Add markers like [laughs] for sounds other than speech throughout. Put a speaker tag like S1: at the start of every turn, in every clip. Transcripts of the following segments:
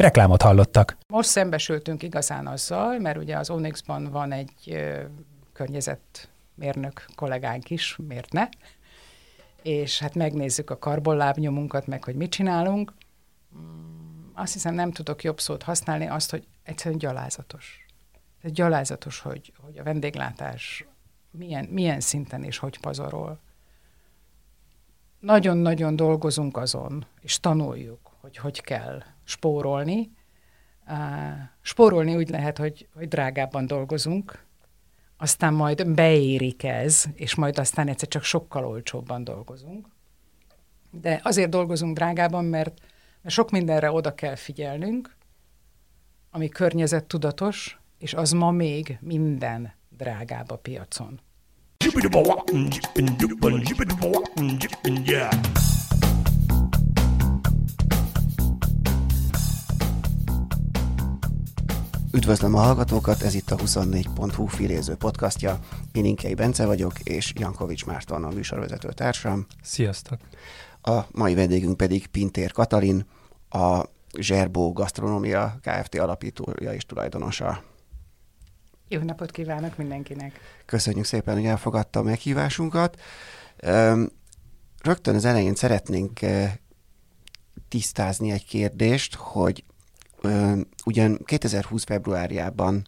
S1: Reklámot hallottak.
S2: Most szembesültünk igazán azzal, mert ugye az Onyxban van egy környezetmérnök kollégánk is, miért ne? És hát megnézzük a karbonlábnyomunkat, meg hogy mit csinálunk. Azt hiszem nem tudok jobb szót használni, azt, hogy egyszerűen gyalázatos. Ez gyalázatos, hogy, hogy a vendéglátás milyen, milyen szinten és hogy pazarol. Nagyon-nagyon dolgozunk azon, és tanuljuk, hogy hogy kell spórolni. Spórolni úgy lehet, hogy, hogy drágábban dolgozunk, aztán majd beérik ez, és majd aztán egyszer csak sokkal olcsóbban dolgozunk. De azért dolgozunk drágában, mert, mert sok mindenre oda kell figyelnünk, ami környezettudatos, és az ma még minden drágább a piacon.
S3: Yeah.
S4: Üdvözlöm a hallgatókat, ez itt a 24.hu filéző podcastja. Én Inkei Bence vagyok, és Jankovics Márton a műsorvezető társam.
S1: Sziasztok.
S4: A mai vendégünk pedig Pintér Katalin, a Zserbó Gasztronómia Kft. alapítója és tulajdonosa.
S2: Jó napot kívánok mindenkinek!
S4: Köszönjük szépen, hogy elfogadta a meghívásunkat. Rögtön az elején szeretnénk eh, tisztázni egy kérdést, hogy ugyan 2020 februárjában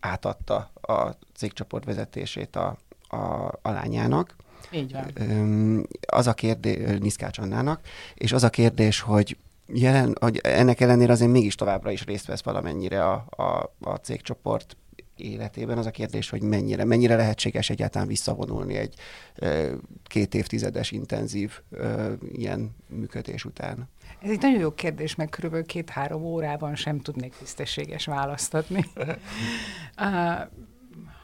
S4: átadta a cégcsoport vezetését a, a, a lányának.
S2: Így van.
S4: Az a kérdés, Niszkács Annának, és az a kérdés, hogy jelen, hogy ennek ellenére azért mégis továbbra is részt vesz valamennyire a, a, a cégcsoport életében. Az a kérdés, hogy mennyire, mennyire lehetséges egyáltalán visszavonulni egy két évtizedes intenzív ilyen működés után.
S2: Ez egy nagyon jó kérdés, meg körülbelül két-három órában sem tudnék tisztességes választ adni. [laughs]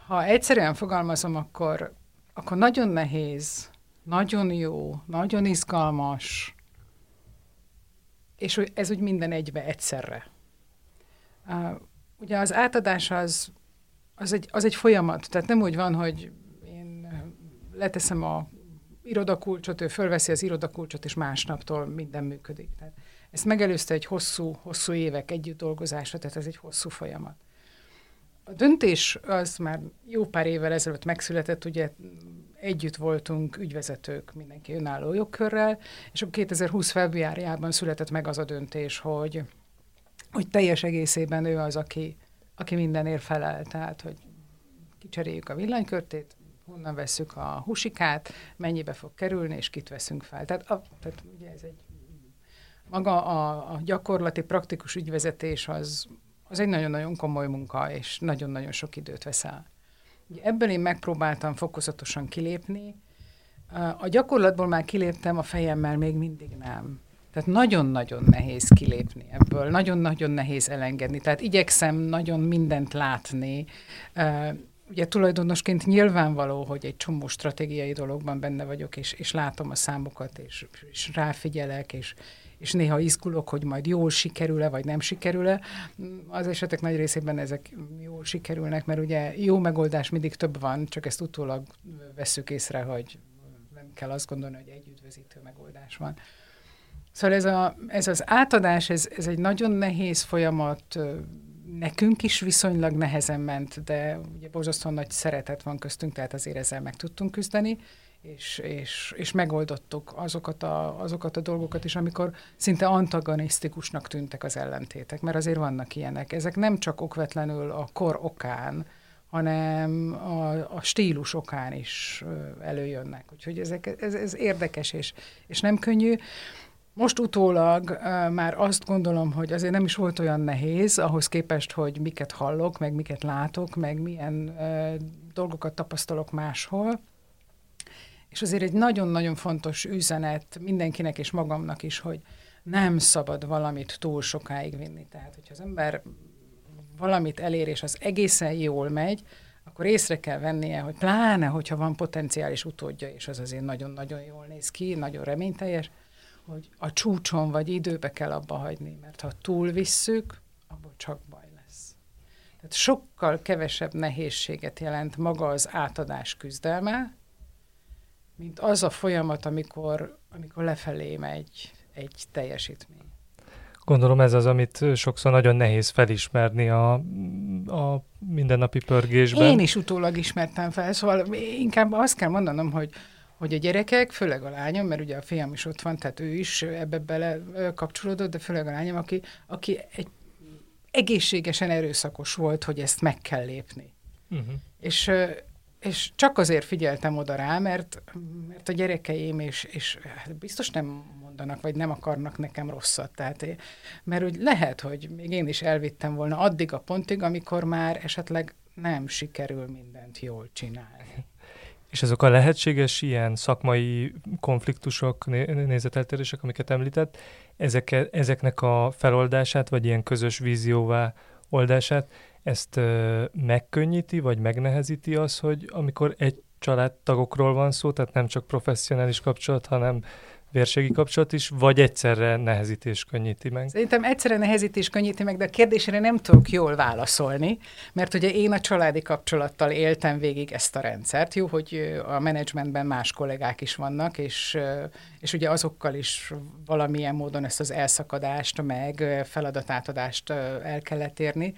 S2: Ha egyszerűen fogalmazom, akkor, akkor nagyon nehéz, nagyon jó, nagyon izgalmas, és ez úgy minden egybe egyszerre. Ugye az átadás az, az, egy, az egy folyamat, tehát nem úgy van, hogy én leteszem a irodakulcsot, ő fölveszi az irodakulcsot, és másnaptól minden működik. Tehát ezt megelőzte egy hosszú, hosszú évek együtt dolgozása, tehát ez egy hosszú folyamat. A döntés az már jó pár évvel ezelőtt megszületett, ugye együtt voltunk ügyvezetők, mindenki önálló jogkörrel, és akkor 2020 februárjában született meg az a döntés, hogy, hogy teljes egészében ő az, aki, aki mindenért felel, tehát hogy kicseréljük a villanykörtét, honnan veszük a husikát, mennyibe fog kerülni, és kit veszünk fel. Tehát, a, tehát ugye ez egy maga a, a gyakorlati, praktikus ügyvezetés az, az egy nagyon-nagyon komoly munka, és nagyon-nagyon sok időt vesz el. Ugye ebből én megpróbáltam fokozatosan kilépni. A gyakorlatból már kiléptem, a fejemmel még mindig nem. Tehát nagyon-nagyon nehéz kilépni ebből, nagyon-nagyon nehéz elengedni. Tehát igyekszem nagyon mindent látni. Ugye tulajdonosként nyilvánvaló, hogy egy csomó stratégiai dologban benne vagyok, és, és látom a számokat, és, és ráfigyelek, és, és néha izgulok, hogy majd jól sikerül-e, vagy nem sikerül-e. Az esetek nagy részében ezek jól sikerülnek, mert ugye jó megoldás mindig több van, csak ezt utólag veszük észre, hogy nem kell azt gondolni, hogy egy megoldás van. Szóval ez, a, ez az átadás, ez, ez egy nagyon nehéz folyamat, nekünk is viszonylag nehezen ment, de ugye borzasztóan nagy szeretet van köztünk, tehát azért ezzel meg tudtunk küzdeni, és, és, és megoldottuk azokat a, azokat a dolgokat is, amikor szinte antagonisztikusnak tűntek az ellentétek, mert azért vannak ilyenek. Ezek nem csak okvetlenül a kor okán, hanem a, a stílus okán is előjönnek. Úgyhogy ezek, ez, ez érdekes és, és nem könnyű. Most utólag uh, már azt gondolom, hogy azért nem is volt olyan nehéz, ahhoz képest, hogy miket hallok, meg miket látok, meg milyen uh, dolgokat tapasztalok máshol. És azért egy nagyon-nagyon fontos üzenet mindenkinek és magamnak is, hogy nem szabad valamit túl sokáig vinni. Tehát, hogyha az ember valamit elér, és az egészen jól megy, akkor észre kell vennie, hogy pláne, hogyha van potenciális utódja, és az azért nagyon-nagyon jól néz ki, nagyon reményteljes, hogy a csúcson vagy időbe kell abba hagyni, mert ha túl visszük, abból csak baj lesz. Tehát sokkal kevesebb nehézséget jelent maga az átadás küzdelme, mint az a folyamat, amikor, amikor lefelé megy egy teljesítmény.
S1: Gondolom ez az, amit sokszor nagyon nehéz felismerni a, a mindennapi pörgésben.
S2: Én is utólag ismertem fel, szóval inkább azt kell mondanom, hogy hogy a gyerekek, főleg a lányom, mert ugye a fiam is ott van, tehát ő is ebbe bele kapcsolódott, de főleg a lányom, aki, aki egy egészségesen erőszakos volt, hogy ezt meg kell lépni. Uh-huh. És, és csak azért figyeltem oda rá, mert, mert a gyerekeim, és, és hát biztos nem mondanak, vagy nem akarnak nekem rosszat. Tehát, mert úgy lehet, hogy még én is elvittem volna addig a pontig, amikor már esetleg nem sikerül mindent jól csinálni.
S1: És azok a lehetséges ilyen szakmai konfliktusok, nézeteltérések, amiket említett, ezek, ezeknek a feloldását, vagy ilyen közös vízióvá oldását, ezt ö, megkönnyíti, vagy megnehezíti az, hogy amikor egy családtagokról van szó, tehát nem csak professzionális kapcsolat, hanem vérségi kapcsolat is, vagy egyszerre nehezítés könnyíti meg?
S2: Szerintem egyszerre nehezítés könnyíti meg, de a kérdésére nem tudok jól válaszolni, mert ugye én a családi kapcsolattal éltem végig ezt a rendszert. Jó, hogy a menedzsmentben más kollégák is vannak, és, és ugye azokkal is valamilyen módon ezt az elszakadást, meg feladatátadást el kellett érni.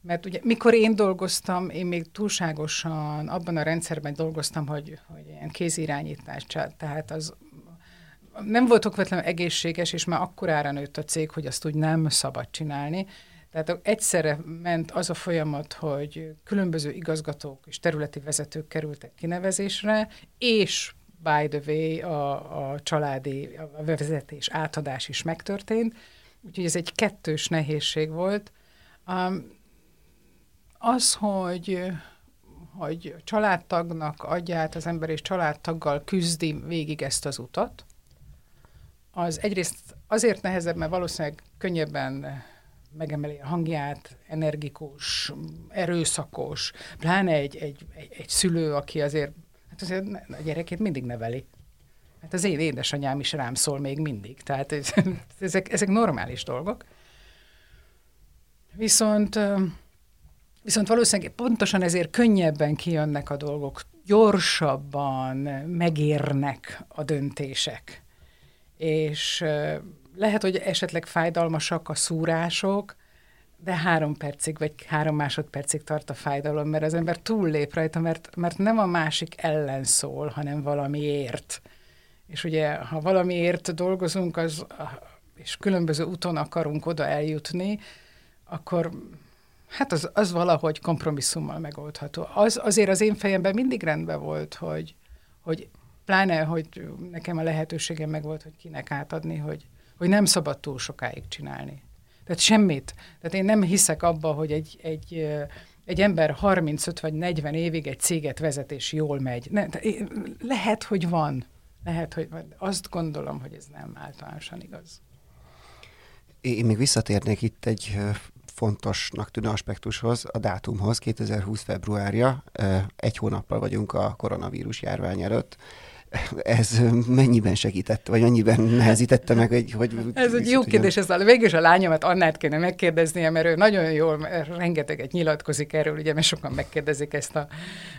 S2: Mert ugye mikor én dolgoztam, én még túlságosan abban a rendszerben dolgoztam, hogy, hogy ilyen kézirányítás, tehát az nem volt okvetlenül egészséges, és már akkorára nőtt a cég, hogy azt úgy nem szabad csinálni. Tehát egyszerre ment az a folyamat, hogy különböző igazgatók és területi vezetők kerültek kinevezésre, és by the way a, a családi a vezetés átadás is megtörtént, úgyhogy ez egy kettős nehézség volt. Um, az, hogy hogy családtagnak adját az ember és családtaggal küzdi végig ezt az utat, az egyrészt azért nehezebb, mert valószínűleg könnyebben megemeli a hangját, energikus, erőszakos, pláne egy, egy, egy, egy szülő, aki azért, hát azért a gyerekét mindig neveli. Hát az én édesanyám is rám szól még mindig, tehát [laughs] ezek, ezek normális dolgok. Viszont, viszont valószínűleg pontosan ezért könnyebben kijönnek a dolgok, gyorsabban megérnek a döntések és lehet, hogy esetleg fájdalmasak a szúrások, de három percig, vagy három másodpercig tart a fájdalom, mert az ember túllép rajta, mert, mert nem a másik ellen szól, hanem valamiért. És ugye, ha valamiért dolgozunk, az, és különböző úton akarunk oda eljutni, akkor hát az, az valahogy kompromisszummal megoldható. Az azért az én fejemben mindig rendben volt, hogy, hogy pláne, hogy nekem a lehetőségem meg volt, hogy kinek átadni, hogy, hogy nem szabad túl sokáig csinálni. Tehát semmit. Tehát én nem hiszek abba, hogy egy, egy, egy ember 35 vagy 40 évig egy céget vezet és jól megy. Ne, lehet, hogy van. Lehet, hogy van. Azt gondolom, hogy ez nem általánosan igaz.
S4: Én még visszatérnék itt egy fontosnak tűnő aspektushoz, a dátumhoz, 2020 februárja, egy hónappal vagyunk a koronavírus járvány előtt ez mennyiben segített, vagy mennyiben nehezítette meg, hogy... hogy
S2: ez egy jó kérdés, ez a, végül a lányomat Annát kéne megkérdeznie, mert ő nagyon jól, rengeteget nyilatkozik erről, ugye, mert sokan megkérdezik ezt a,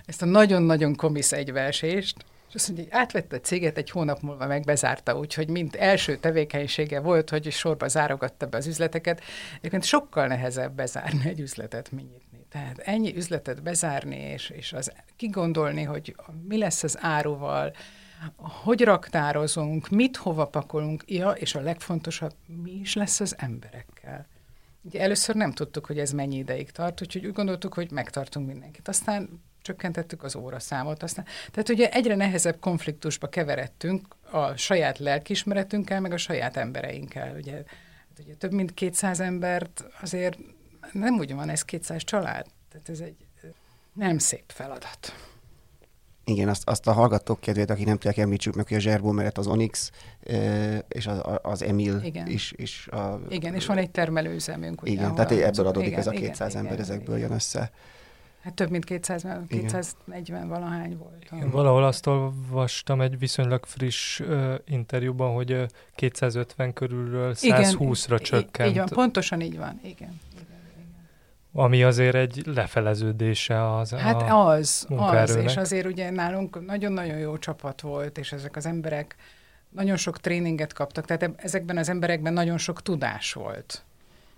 S2: ezt a nagyon-nagyon komisz egyversést, és azt mondja, hogy átvette a céget, egy hónap múlva meg bezárta, úgyhogy mint első tevékenysége volt, hogy sorba zárogatta be az üzleteket. Egyébként sokkal nehezebb bezárni egy üzletet, mint. Tehát ennyi üzletet bezárni, és, és az kigondolni, hogy mi lesz az áruval, hogy raktározunk, mit hova pakolunk, ja, és a legfontosabb, mi is lesz az emberekkel. Ugye először nem tudtuk, hogy ez mennyi ideig tart, úgyhogy úgy gondoltuk, hogy megtartunk mindenkit. Aztán csökkentettük az óraszámot. Aztán, tehát ugye egyre nehezebb konfliktusba keveredtünk a saját lelkismeretünkkel, meg a saját embereinkkel. Ugye, hát ugye több mint 200 embert azért nem úgy van, ez 200 család. Tehát ez egy nem szép feladat.
S4: Igen, azt, azt a hallgatók kedvét, aki nem tudják, említsük meg, hogy a Zserbó mellett az Onyx és az, az Emil
S2: Igen.
S4: is. is a,
S2: Igen, és van egy termelőüzemünk.
S4: Ugye, igen, tehát ebből adódik igen, ez a 200 igen, ember, igen, ezekből igen. jön össze.
S2: Hát több mint 200, 240 valahány volt.
S1: Én valahol azt olvastam egy viszonylag friss uh, interjúban, hogy uh, 250 körülről 120-ra csökkent.
S2: Így van, pontosan így van, igen.
S1: Ami azért egy lefeleződése az
S2: Hát a az, az, és azért ugye nálunk nagyon-nagyon jó csapat volt, és ezek az emberek nagyon sok tréninget kaptak, tehát ezekben az emberekben nagyon sok tudás volt.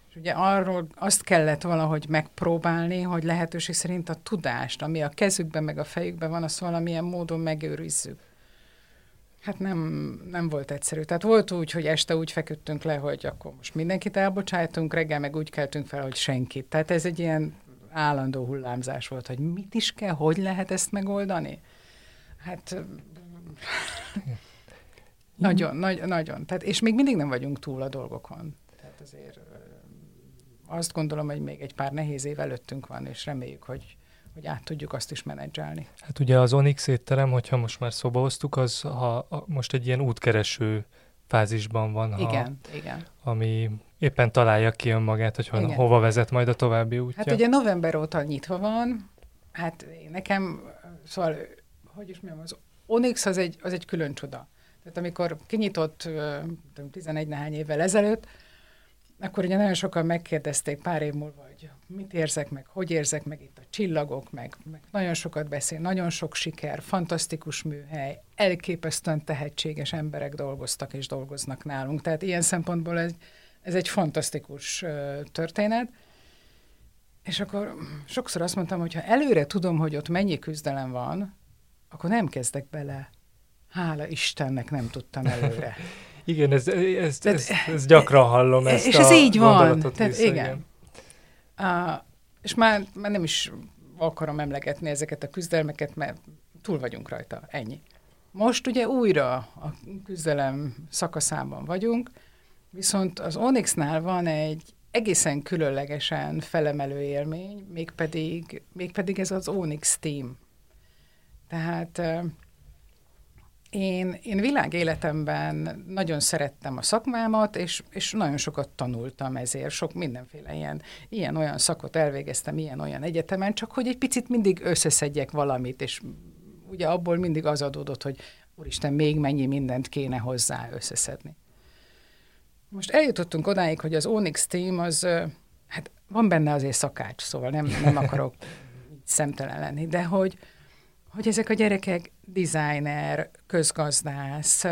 S2: És ugye arról azt kellett valahogy megpróbálni, hogy lehetőség szerint a tudást, ami a kezükben meg a fejükben van, azt valamilyen módon megőrizzük. Hát nem, nem volt egyszerű. Tehát volt úgy, hogy este úgy feküdtünk le, hogy akkor most mindenkit elbocsájtunk, reggel meg úgy keltünk fel, hogy senkit. Tehát ez egy ilyen állandó hullámzás volt, hogy mit is kell, hogy lehet ezt megoldani? Hát [laughs] nagyon, nagy, nagyon. Tehát, és még mindig nem vagyunk túl a dolgokon. Tehát azért azt gondolom, hogy még egy pár nehéz év előttünk van, és reméljük, hogy, hogy át tudjuk azt is menedzselni.
S1: Hát ugye az Onyx étterem, hogyha most már szóba hoztuk, az ha most egy ilyen útkereső fázisban van.
S2: Ha, igen, igen.
S1: Ami éppen találja ki önmagát, hogy hol, hova vezet majd a további útja.
S2: Hát ugye november óta nyitva van, hát nekem, szóval, hogy is mondjam, az Onyx az egy, az egy külön csoda. Tehát amikor kinyitott 11 nehány évvel ezelőtt, akkor ugye nagyon sokan megkérdezték pár év múlva, hogy mit érzek meg, hogy érzek meg itt a csillagok, meg, meg nagyon sokat beszél, nagyon sok siker, fantasztikus műhely, elképesztően tehetséges emberek dolgoztak és dolgoznak nálunk. Tehát ilyen szempontból ez, ez egy fantasztikus történet. És akkor sokszor azt mondtam, hogy ha előre tudom, hogy ott mennyi küzdelem van, akkor nem kezdek bele. Hála Istennek nem tudtam előre. [laughs]
S1: Igen, ez, ez, ez, ez, ez gyakran hallom ezt
S2: És ez így van. Tehát, vissza, igen. igen. Uh, és már, már nem is akarom emlegetni ezeket a küzdelmeket, mert túl vagyunk rajta. Ennyi. Most ugye újra a küzdelem szakaszában vagyunk, viszont az Onyxnál van egy egészen különlegesen felemelő élmény, mégpedig, mégpedig ez az Onyx Team. Tehát én, én világéletemben nagyon szerettem a szakmámat, és, és nagyon sokat tanultam ezért, sok mindenféle ilyen, ilyen-olyan szakot elvégeztem, ilyen-olyan egyetemen, csak hogy egy picit mindig összeszedjek valamit, és ugye abból mindig az adódott, hogy úristen, még mennyi mindent kéne hozzá összeszedni. Most eljutottunk odáig, hogy az Onyx Team az, hát van benne azért szakács, szóval nem, nem akarok [laughs] szemtelen lenni, de hogy, hogy ezek a gyerekek designer, közgazdász,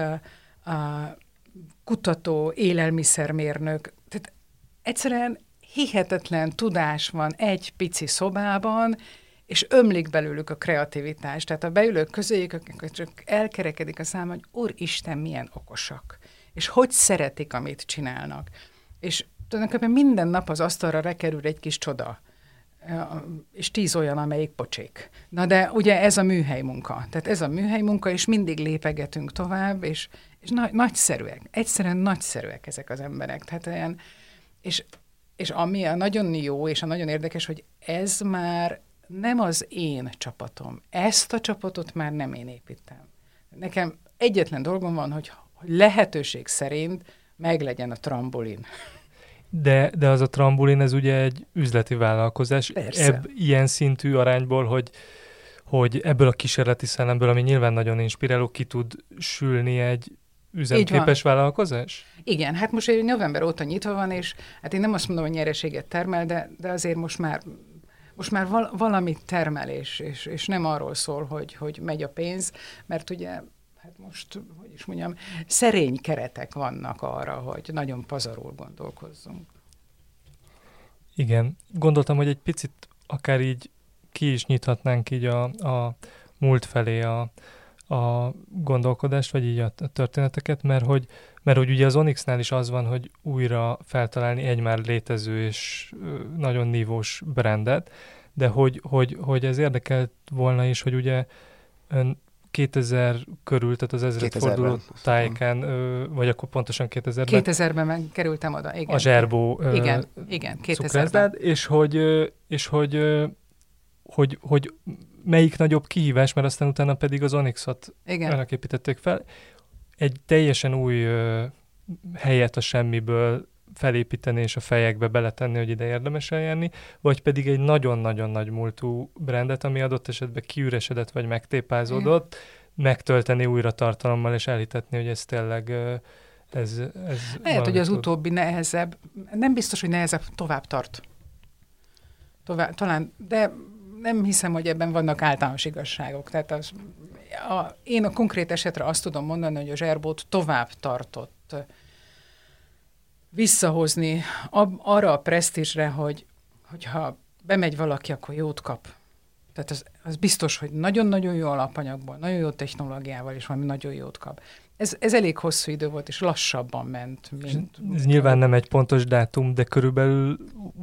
S2: kutató, élelmiszermérnök, tehát egyszerűen hihetetlen tudás van egy pici szobában, és ömlik belőlük a kreativitás. Tehát a beülők közéjük csak elkerekedik a szám, hogy úristen, milyen okosak. És hogy szeretik, amit csinálnak. És tulajdonképpen minden nap az asztalra rekerül egy kis csoda és tíz olyan, amelyik pocsék. Na de ugye ez a műhely munka. Tehát ez a műhely munka, és mindig lépegetünk tovább, és, és na- nagyszerűek. Egyszerűen nagyszerűek ezek az emberek. Tehát olyan, és, és ami a nagyon jó, és a nagyon érdekes, hogy ez már nem az én csapatom. Ezt a csapatot már nem én építem. Nekem egyetlen dolgom van, hogy, hogy lehetőség szerint meglegyen a trambolin.
S1: De, de az a trambulin, ez ugye egy üzleti vállalkozás.
S2: Persze.
S1: Ebb, ilyen szintű arányból, hogy, hogy ebből a kísérleti szellemből, ami nyilván nagyon inspiráló, ki tud sülni egy üzemképes vállalkozás?
S2: Igen, hát most egy november óta nyitva van, és hát én nem azt mondom, hogy nyereséget termel, de, de azért most már most már val- valamit termel, és, és, és nem arról szól, hogy, hogy megy a pénz, mert ugye hát most, hogy is mondjam, szerény keretek vannak arra, hogy nagyon pazarul gondolkozzunk.
S1: Igen, gondoltam, hogy egy picit akár így ki is nyithatnánk így a, a múlt felé a, a gondolkodást, vagy így a történeteket, mert hogy, mert hogy ugye az Onyxnál is az van, hogy újra feltalálni egy már létező és nagyon nívós brandet, de hogy, hogy, hogy ez érdekelt volna is, hogy ugye ön 2000 körül, tehát az ezredforduló tájéken, vagy akkor pontosan 2000-ben.
S2: 2000-ben kerültem oda, igen.
S1: A Zserbó
S2: igen, igen, 2000-ben.
S1: És hogy, és hogy, hogy, hogy melyik nagyobb kihívás, mert aztán utána pedig az Onyxot
S2: Igen.
S1: ennek építették fel. Egy teljesen új helyet a semmiből felépíteni és a fejekbe beletenni, hogy ide érdemes eljárni, vagy pedig egy nagyon-nagyon nagy múltú brandet, ami adott esetben kiüresedett vagy megtépázódott, megtölteni újra tartalommal és elhitetni, hogy ez tényleg ez, ez
S2: Lehet, hogy az
S1: tud.
S2: utóbbi nehezebb, nem biztos, hogy nehezebb, tovább tart. Tovább, talán, de nem hiszem, hogy ebben vannak általános igazságok. Tehát az, a, én a konkrét esetre azt tudom mondani, hogy a zserbót tovább tartott visszahozni ab, arra a presztízsre, hogy hogyha bemegy valaki, akkor jót kap. Tehát az, az biztos, hogy nagyon-nagyon jó alapanyagból, nagyon jó technológiával is valami nagyon jót kap. Ez, ez elég hosszú idő volt, és lassabban ment, mint...
S1: Ez nyilván nem egy pontos dátum, de körülbelül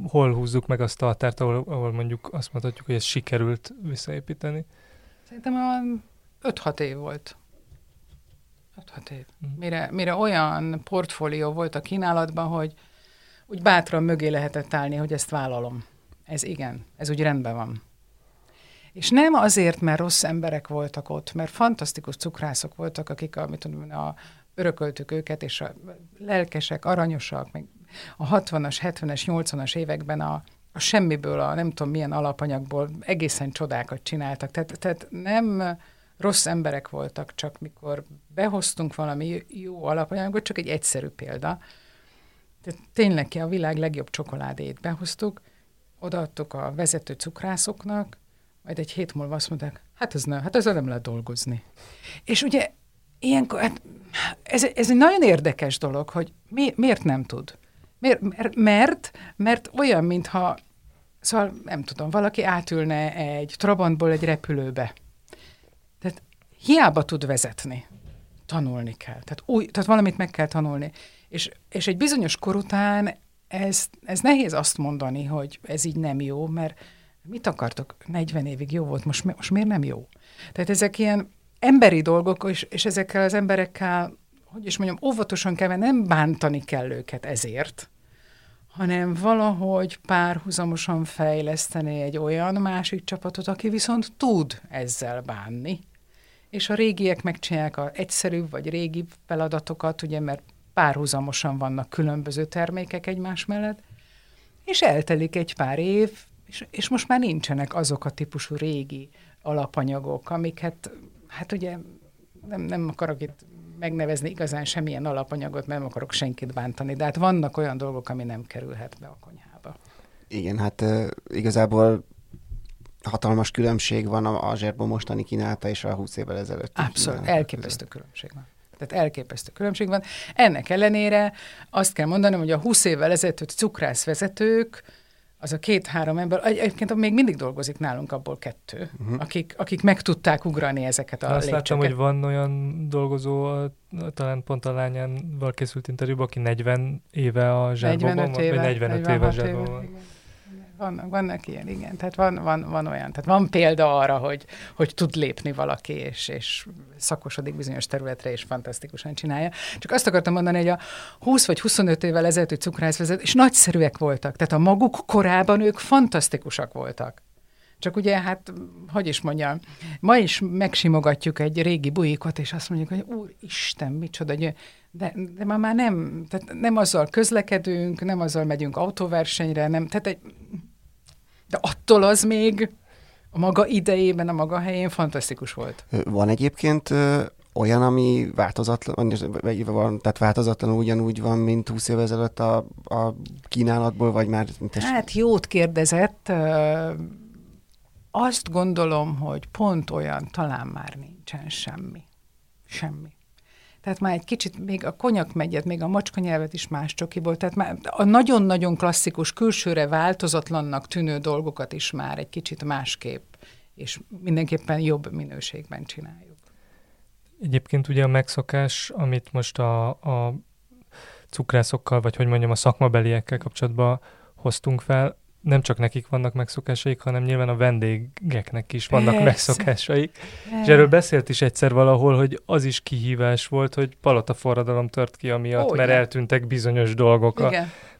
S1: hol húzzuk meg azt a határt, ahol, ahol mondjuk azt mondhatjuk, hogy ez sikerült visszaépíteni.
S2: Szerintem olyan 5-6 év volt. 5-6 év.
S1: Mhm.
S2: Mire, mire olyan portfólió volt a kínálatban, hogy úgy bátran mögé lehetett állni, hogy ezt vállalom. Ez igen, ez úgy rendben van. És nem azért, mert rossz emberek voltak ott, mert fantasztikus cukrászok voltak, akik a, mit tudom, a örököltük őket, és a lelkesek, aranyosak, meg a 60-as, 70-es, 80-as években a, a semmiből, a nem tudom milyen alapanyagból egészen csodákat csináltak. Tehát, tehát nem rossz emberek voltak, csak mikor behoztunk valami jó alapanyagot, csak egy egyszerű példa. Tehát tényleg ki a világ legjobb csokoládét behoztuk, odaadtuk a vezető cukrászoknak, majd egy hét múlva azt mondták, hát ez nem, hát ezzel nem lehet dolgozni. És ugye ilyenkor, hát ez, ez egy nagyon érdekes dolog, hogy mi, miért nem tud. Miért, mert, mert, olyan, mintha, szóval nem tudom, valaki átülne egy Trabantból egy repülőbe. Hiába tud vezetni. Tanulni kell. Tehát, új, tehát valamit meg kell tanulni. És, és egy bizonyos kor után ez, ez nehéz azt mondani, hogy ez így nem jó, mert mit akartok? 40 évig jó volt, most, most miért nem jó? Tehát ezek ilyen emberi dolgok, és, és ezekkel az emberekkel, hogy is mondjam, óvatosan kell, nem bántani kell őket ezért, hanem valahogy párhuzamosan fejleszteni egy olyan másik csapatot, aki viszont tud ezzel bánni. És a régiek megcsinálják a egyszerűbb vagy régi feladatokat, ugye, mert párhuzamosan vannak különböző termékek egymás mellett, és eltelik egy pár év, és, és most már nincsenek azok a típusú régi alapanyagok, amiket, hát ugye nem, nem akarok itt megnevezni igazán semmilyen alapanyagot, mert nem akarok senkit bántani, de hát vannak olyan dolgok, ami nem kerülhet be a konyhába.
S4: Igen, hát igazából hatalmas különbség van a, zserbo mostani kínálata és a 20 évvel ezelőtt.
S2: Abszolút, elképesztő különbség van. Tehát elképesztő különbség van. Ennek ellenére azt kell mondanom, hogy a 20 évvel ezelőtt cukrászvezetők, az a két-három ember, egyébként még mindig dolgozik nálunk abból kettő, uh-huh. akik, akik meg tudták ugrani ezeket a
S1: Azt
S2: lépcsőket.
S1: láttam, hogy van olyan dolgozó, talán pont a lányánval készült interjúban, aki 40 éve a zsákban van,
S2: éve,
S1: vagy 45 éve a zsákban van.
S2: Igen. Vannak, vannak ilyen, igen. Tehát van, van, van olyan. Tehát van példa arra, hogy, hogy tud lépni valaki, és, és szakosodik bizonyos területre, és fantasztikusan csinálja. Csak azt akartam mondani, hogy a 20 vagy 25 évvel ezelőtti cukrászvezet, és nagyszerűek voltak. Tehát a maguk korában ők fantasztikusak voltak. Csak ugye, hát, hogy is mondjam, ma is megsimogatjuk egy régi bujikot, és azt mondjuk, hogy úristen, micsoda, de, de ma már nem, tehát nem azzal közlekedünk, nem azzal megyünk autóversenyre, nem, tehát egy, de attól az még a maga idejében, a maga helyén fantasztikus volt.
S4: Van egyébként olyan, ami változatlan, vagy van, tehát változatlanul ugyanúgy van, mint 20 év ezelőtt a, a kínálatból, vagy már...
S2: Mint hát jót kérdezett. Azt gondolom, hogy pont olyan talán már nincsen semmi. Semmi. Tehát már egy kicsit még a konyak megyet, még a macska nyelvet is más csokiból, tehát már a nagyon-nagyon klasszikus, külsőre változatlannak tűnő dolgokat is már egy kicsit másképp, és mindenképpen jobb minőségben csináljuk.
S1: Egyébként ugye a megszokás, amit most a, a cukrászokkal, vagy hogy mondjam, a szakmabeliekkel kapcsolatban hoztunk fel, nem csak nekik vannak megszokásaik, hanem nyilván a vendégeknek is vannak Persze. megszokásaik. Persze. És erről beszélt is egyszer valahol, hogy az is kihívás volt, hogy palota forradalom tört ki amiatt, Ó, mert igen. eltűntek bizonyos dolgok. A,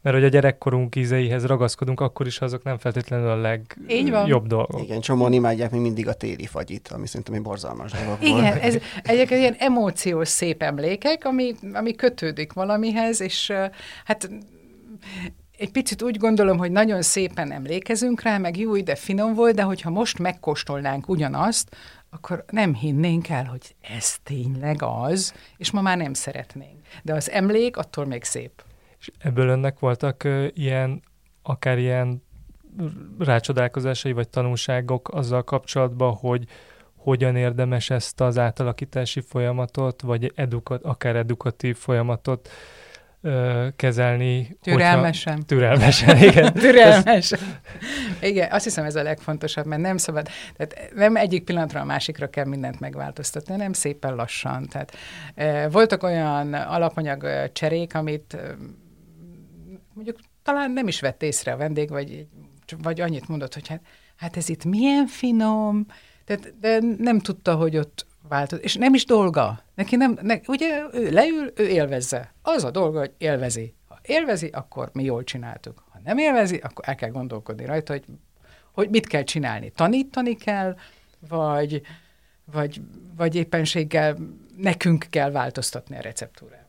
S1: mert hogy a gyerekkorunk ízeihez ragaszkodunk, akkor is azok nem feltétlenül a legjobb dolgok.
S4: Igen, csomóan imádják még mindig a téli fagyit, ami szerintem egy borzalmas dolog
S2: Igen, ez egyébként ilyen emóciós szép emlékek, ami, ami kötődik valamihez, és hát egy picit úgy gondolom, hogy nagyon szépen emlékezünk rá, meg jó, de finom volt, de hogyha most megkóstolnánk ugyanazt, akkor nem hinnénk el, hogy ez tényleg az, és ma már nem szeretnénk. De az emlék attól még szép.
S1: És ebből önnek voltak ilyen, akár ilyen rácsodálkozásai vagy tanulságok azzal kapcsolatban, hogy hogyan érdemes ezt az átalakítási folyamatot, vagy edukat, akár edukatív folyamatot ö, kezelni.
S2: Türelmesen.
S1: Hogyha, türelmesen, igen. [laughs]
S2: türelmesen. igen, azt hiszem ez a legfontosabb, mert nem szabad, tehát nem egyik pillanatra a másikra kell mindent megváltoztatni, hanem szépen lassan. Tehát voltak olyan alapanyag cserék, amit mondjuk talán nem is vett észre a vendég, vagy, vagy annyit mondott, hogy hát, hát ez itt milyen finom, tehát, de nem tudta, hogy ott változ, és nem is dolga. Neki nem, ne, ugye ő leül, ő élvezze. Az a dolga, hogy élvezi. Ha élvezi, akkor mi jól csináltuk. Ha nem élvezi, akkor el kell gondolkodni rajta, hogy, hogy mit kell csinálni. Tanítani kell, vagy, vagy, vagy éppenséggel nekünk kell változtatni a receptúrát.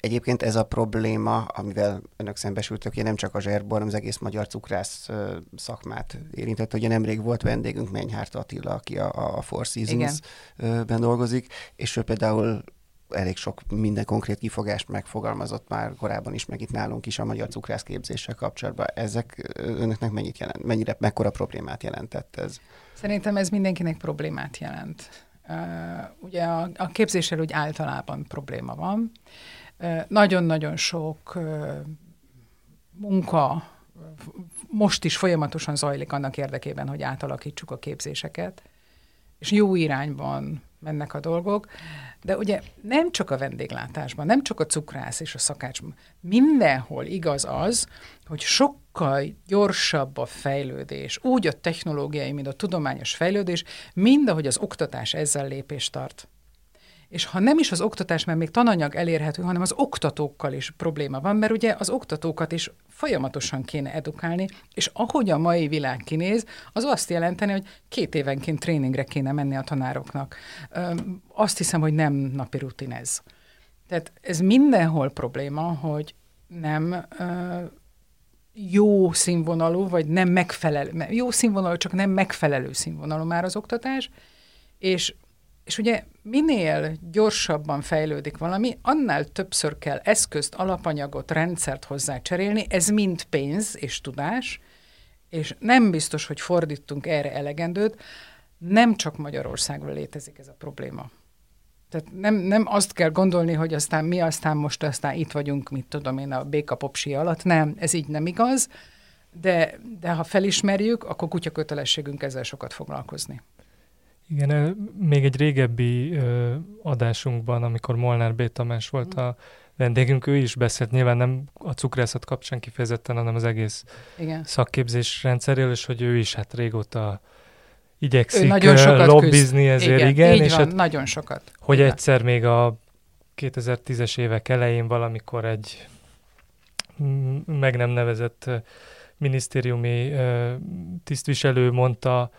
S4: Egyébként ez a probléma, amivel önök szembesültök, ugye nem csak a zserbor, hanem az egész magyar cukrász szakmát érintett. Ugye nemrég volt vendégünk Menyhárt Attila, aki a, a Four Seasons-ben dolgozik, és ő például elég sok minden konkrét kifogást megfogalmazott már korábban is, meg itt nálunk is a magyar cukrász képzéssel kapcsolatban. Ezek önöknek mennyit jelent, mennyire, mekkora problémát jelentett ez?
S2: Szerintem ez mindenkinek problémát jelent. Ugye a, a képzéssel úgy általában probléma van. Nagyon-nagyon sok munka most is folyamatosan zajlik annak érdekében, hogy átalakítsuk a képzéseket, és jó irányban mennek a dolgok, de ugye nem csak a vendéglátásban, nem csak a cukrász és a szakácsban, mindenhol igaz az, hogy sokkal gyorsabb a fejlődés, úgy a technológiai, mint a tudományos fejlődés, mind ahogy az oktatás ezzel lépést tart. És ha nem is az oktatás, mert még tananyag elérhető, hanem az oktatókkal is probléma van, mert ugye az oktatókat is folyamatosan kéne edukálni, és ahogy a mai világ kinéz, az azt jelenteni, hogy két évenként tréningre kéne menni a tanároknak. azt hiszem, hogy nem napi rutin ez. Tehát ez mindenhol probléma, hogy nem jó színvonalú, vagy nem megfelelő, jó színvonalú, csak nem megfelelő színvonalú már az oktatás, és és ugye minél gyorsabban fejlődik valami, annál többször kell eszközt, alapanyagot, rendszert hozzá cserélni, ez mind pénz és tudás, és nem biztos, hogy fordítunk erre elegendőt, nem csak Magyarországon létezik ez a probléma. Tehát nem, nem azt kell gondolni, hogy aztán mi aztán most aztán itt vagyunk, mit tudom én, a béka popsi alatt. Nem, ez így nem igaz, de, de ha felismerjük, akkor kutya kötelességünk ezzel sokat foglalkozni.
S1: Igen, még egy régebbi ö, adásunkban, amikor Molnár B. Tamás volt mm. a vendégünk, ő is beszélt nyilván nem a cukrászat kapcsán kifejezetten, hanem az egész Igen. szakképzés rendszeréről, és hogy ő is hát régóta igyekszik nagyon sokat lobbizni küzd. ezért, igen, igen
S2: és van, hát, nagyon sokat.
S1: Hogy igen. egyszer még a 2010-es évek elején valamikor egy meg nem nevezett minisztériumi tisztviselő mondta,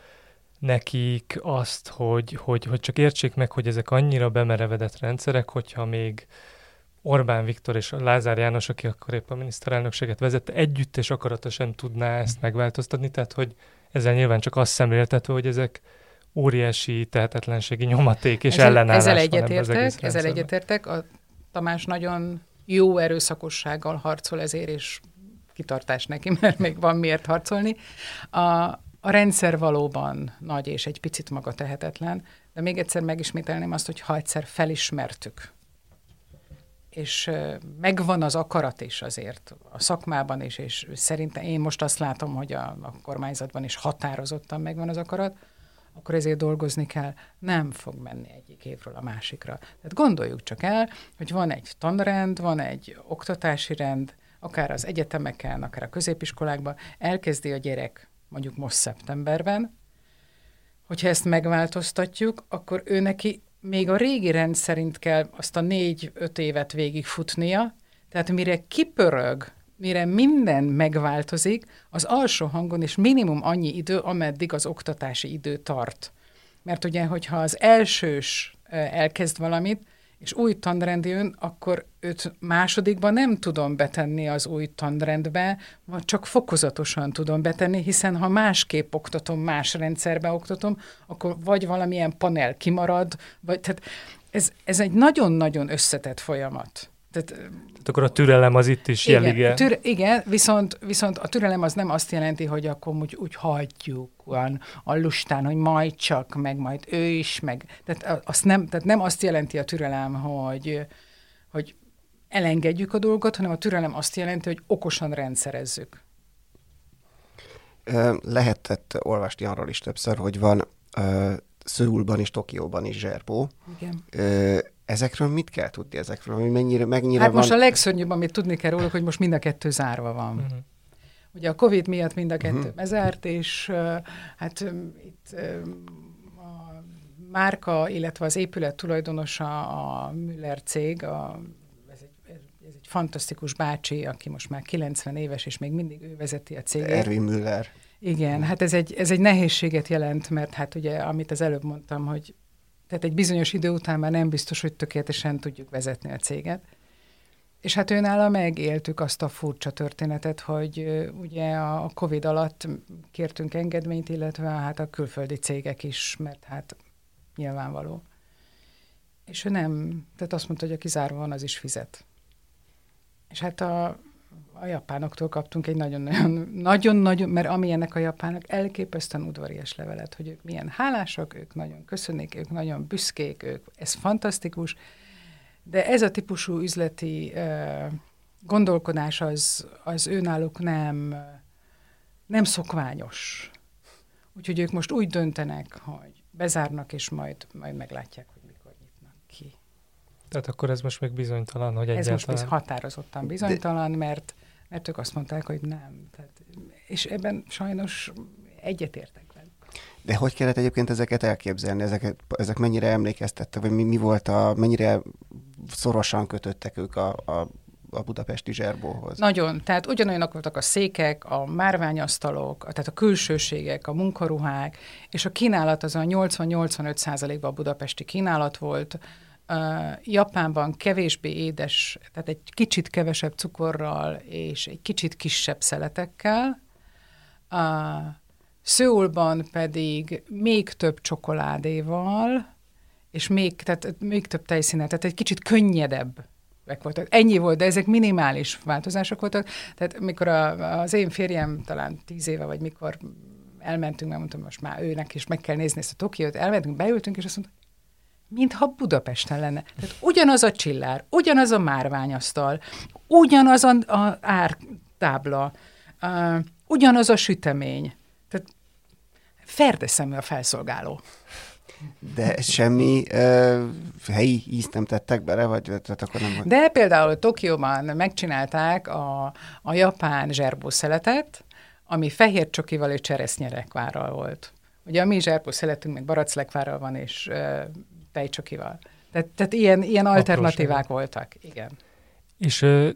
S1: nekik azt, hogy, hogy, hogy csak értsék meg, hogy ezek annyira bemerevedett rendszerek, hogyha még Orbán Viktor és Lázár János, aki akkor épp a miniszterelnökséget vezette, együtt és akarata sem tudná ezt megváltoztatni, tehát hogy ezzel nyilván csak azt szemléltető, hogy ezek óriási tehetetlenségi nyomaték és ezzel, ellenállás ezzel egyetértek,
S2: Ezzel egyetértek, a Tamás nagyon jó erőszakossággal harcol ezért, és kitartás neki, [laughs] mert még van miért harcolni. A, a rendszer valóban nagy és egy picit maga tehetetlen, de még egyszer megismételném azt, hogy ha egyszer felismertük, és megvan az akarat is azért a szakmában is, és szerintem én most azt látom, hogy a, a kormányzatban is határozottan megvan az akarat, akkor ezért dolgozni kell, nem fog menni egyik évről a másikra. Tehát gondoljuk csak el, hogy van egy tanrend, van egy oktatási rend, akár az egyetemeken, akár a középiskolákban, elkezdi a gyerek mondjuk most szeptemberben, hogyha ezt megváltoztatjuk, akkor ő neki még a régi rend szerint kell azt a négy-öt évet végigfutnia, tehát mire kipörög, mire minden megváltozik, az alsó hangon is minimum annyi idő, ameddig az oktatási idő tart. Mert ugye, hogyha az elsős elkezd valamit, és új tanrend jön, akkor őt másodikban nem tudom betenni az új tanrendbe, vagy csak fokozatosan tudom betenni, hiszen ha másképp oktatom, más rendszerbe oktatom, akkor vagy valamilyen panel kimarad, vagy tehát ez, ez egy nagyon-nagyon összetett folyamat.
S1: Tehát, Tehát akkor a türelem az itt is
S2: igen,
S1: jelige.
S2: Tür, igen, viszont, viszont a türelem az nem azt jelenti, hogy akkor úgy, úgy hagyjuk olyan a lustán, hogy majd csak, meg majd ő is, meg tehát, azt nem, tehát nem azt jelenti a türelem, hogy, hogy elengedjük a dolgot, hanem a türelem azt jelenti, hogy okosan rendszerezzük.
S4: Lehetett olvasni arról is többször, hogy van Szöulban és Tokióban is zserbó.
S2: Igen.
S4: Ezekről mit kell tudni ezekről? Hogy mennyire, mennyire
S2: hát
S4: van...
S2: most a legszörnyűbb, amit tudni kell róluk, hogy most mind a kettő zárva van. Uh-huh. Ugye a Covid miatt mind a kettő uh-huh. bezárt, és uh, hát um, itt um, a márka, illetve az épület tulajdonosa a Müller cég, a, ez, egy, ez egy fantasztikus bácsi, aki most már 90 éves, és még mindig ő vezeti a céget.
S4: Erwin Müller.
S2: Igen, hát ez egy, ez egy nehézséget jelent, mert hát ugye, amit az előbb mondtam, hogy tehát egy bizonyos idő után már nem biztos, hogy tökéletesen tudjuk vezetni a céget. És hát őnála megéltük azt a furcsa történetet, hogy ugye a Covid alatt kértünk engedményt, illetve hát a külföldi cégek is, mert hát nyilvánvaló. És ő nem, tehát azt mondta, hogy aki zárva van, az is fizet. És hát a, a japánoktól kaptunk egy nagyon-nagyon, nagyon-nagyon, mert amilyenek a japánok, elképesztően udvarias levelet, hogy ők milyen hálásak, ők nagyon köszönik, ők nagyon büszkék, ők, ez fantasztikus, de ez a típusú üzleti uh, gondolkodás az, az őnáluk nem, nem szokványos. Úgyhogy ők most úgy döntenek, hogy bezárnak, és majd, majd meglátják, hogy mikor nyitnak ki.
S1: Tehát akkor ez most még bizonytalan, hogy
S2: egyáltalán... Ez most határozottan bizonytalan, mert mert ők azt mondták, hogy nem. Tehát, és ebben sajnos egyetértek velük.
S4: De hogy kellett egyébként ezeket elképzelni? Ezeket, ezek mennyire emlékeztettek, vagy mi, mi volt a, mennyire szorosan kötöttek ők a, a a budapesti zserbóhoz.
S2: Nagyon. Tehát ugyanolyanok voltak a székek, a márványasztalok, tehát a külsőségek, a munkaruhák, és a kínálat az a 80-85 százalékban a budapesti kínálat volt, Japánban kevésbé édes, tehát egy kicsit kevesebb cukorral és egy kicsit kisebb szeletekkel. Uh, Szőulban pedig még több csokoládéval, és még, tehát még több tejszínet, tehát egy kicsit könnyedebb voltak. Ennyi volt, de ezek minimális változások voltak. Tehát mikor a, az én férjem talán tíz éve, vagy mikor elmentünk, mert mondtam, most már őnek is meg kell nézni ezt a Tokiót, elmentünk, beültünk, és azt mondta, mintha Budapesten lenne. Tehát ugyanaz a csillár, ugyanaz a márványasztal, ugyanaz a, a ártábla, uh, ugyanaz a sütemény. Tehát ferdeszemű a felszolgáló.
S4: De semmi uh, helyi ízt nem tettek bele, vagy tehát akkor nem?
S2: De például Tokióban megcsinálták a, a japán zserbószeletet, ami fehér csokival és cseresznyerekvárral volt. Ugye a mi zserbószeletünk meg baraclekvárral van, és uh, tejcsokival. Tehát, tehát ilyen, ilyen alternatívák voltak, igen.
S1: És uh,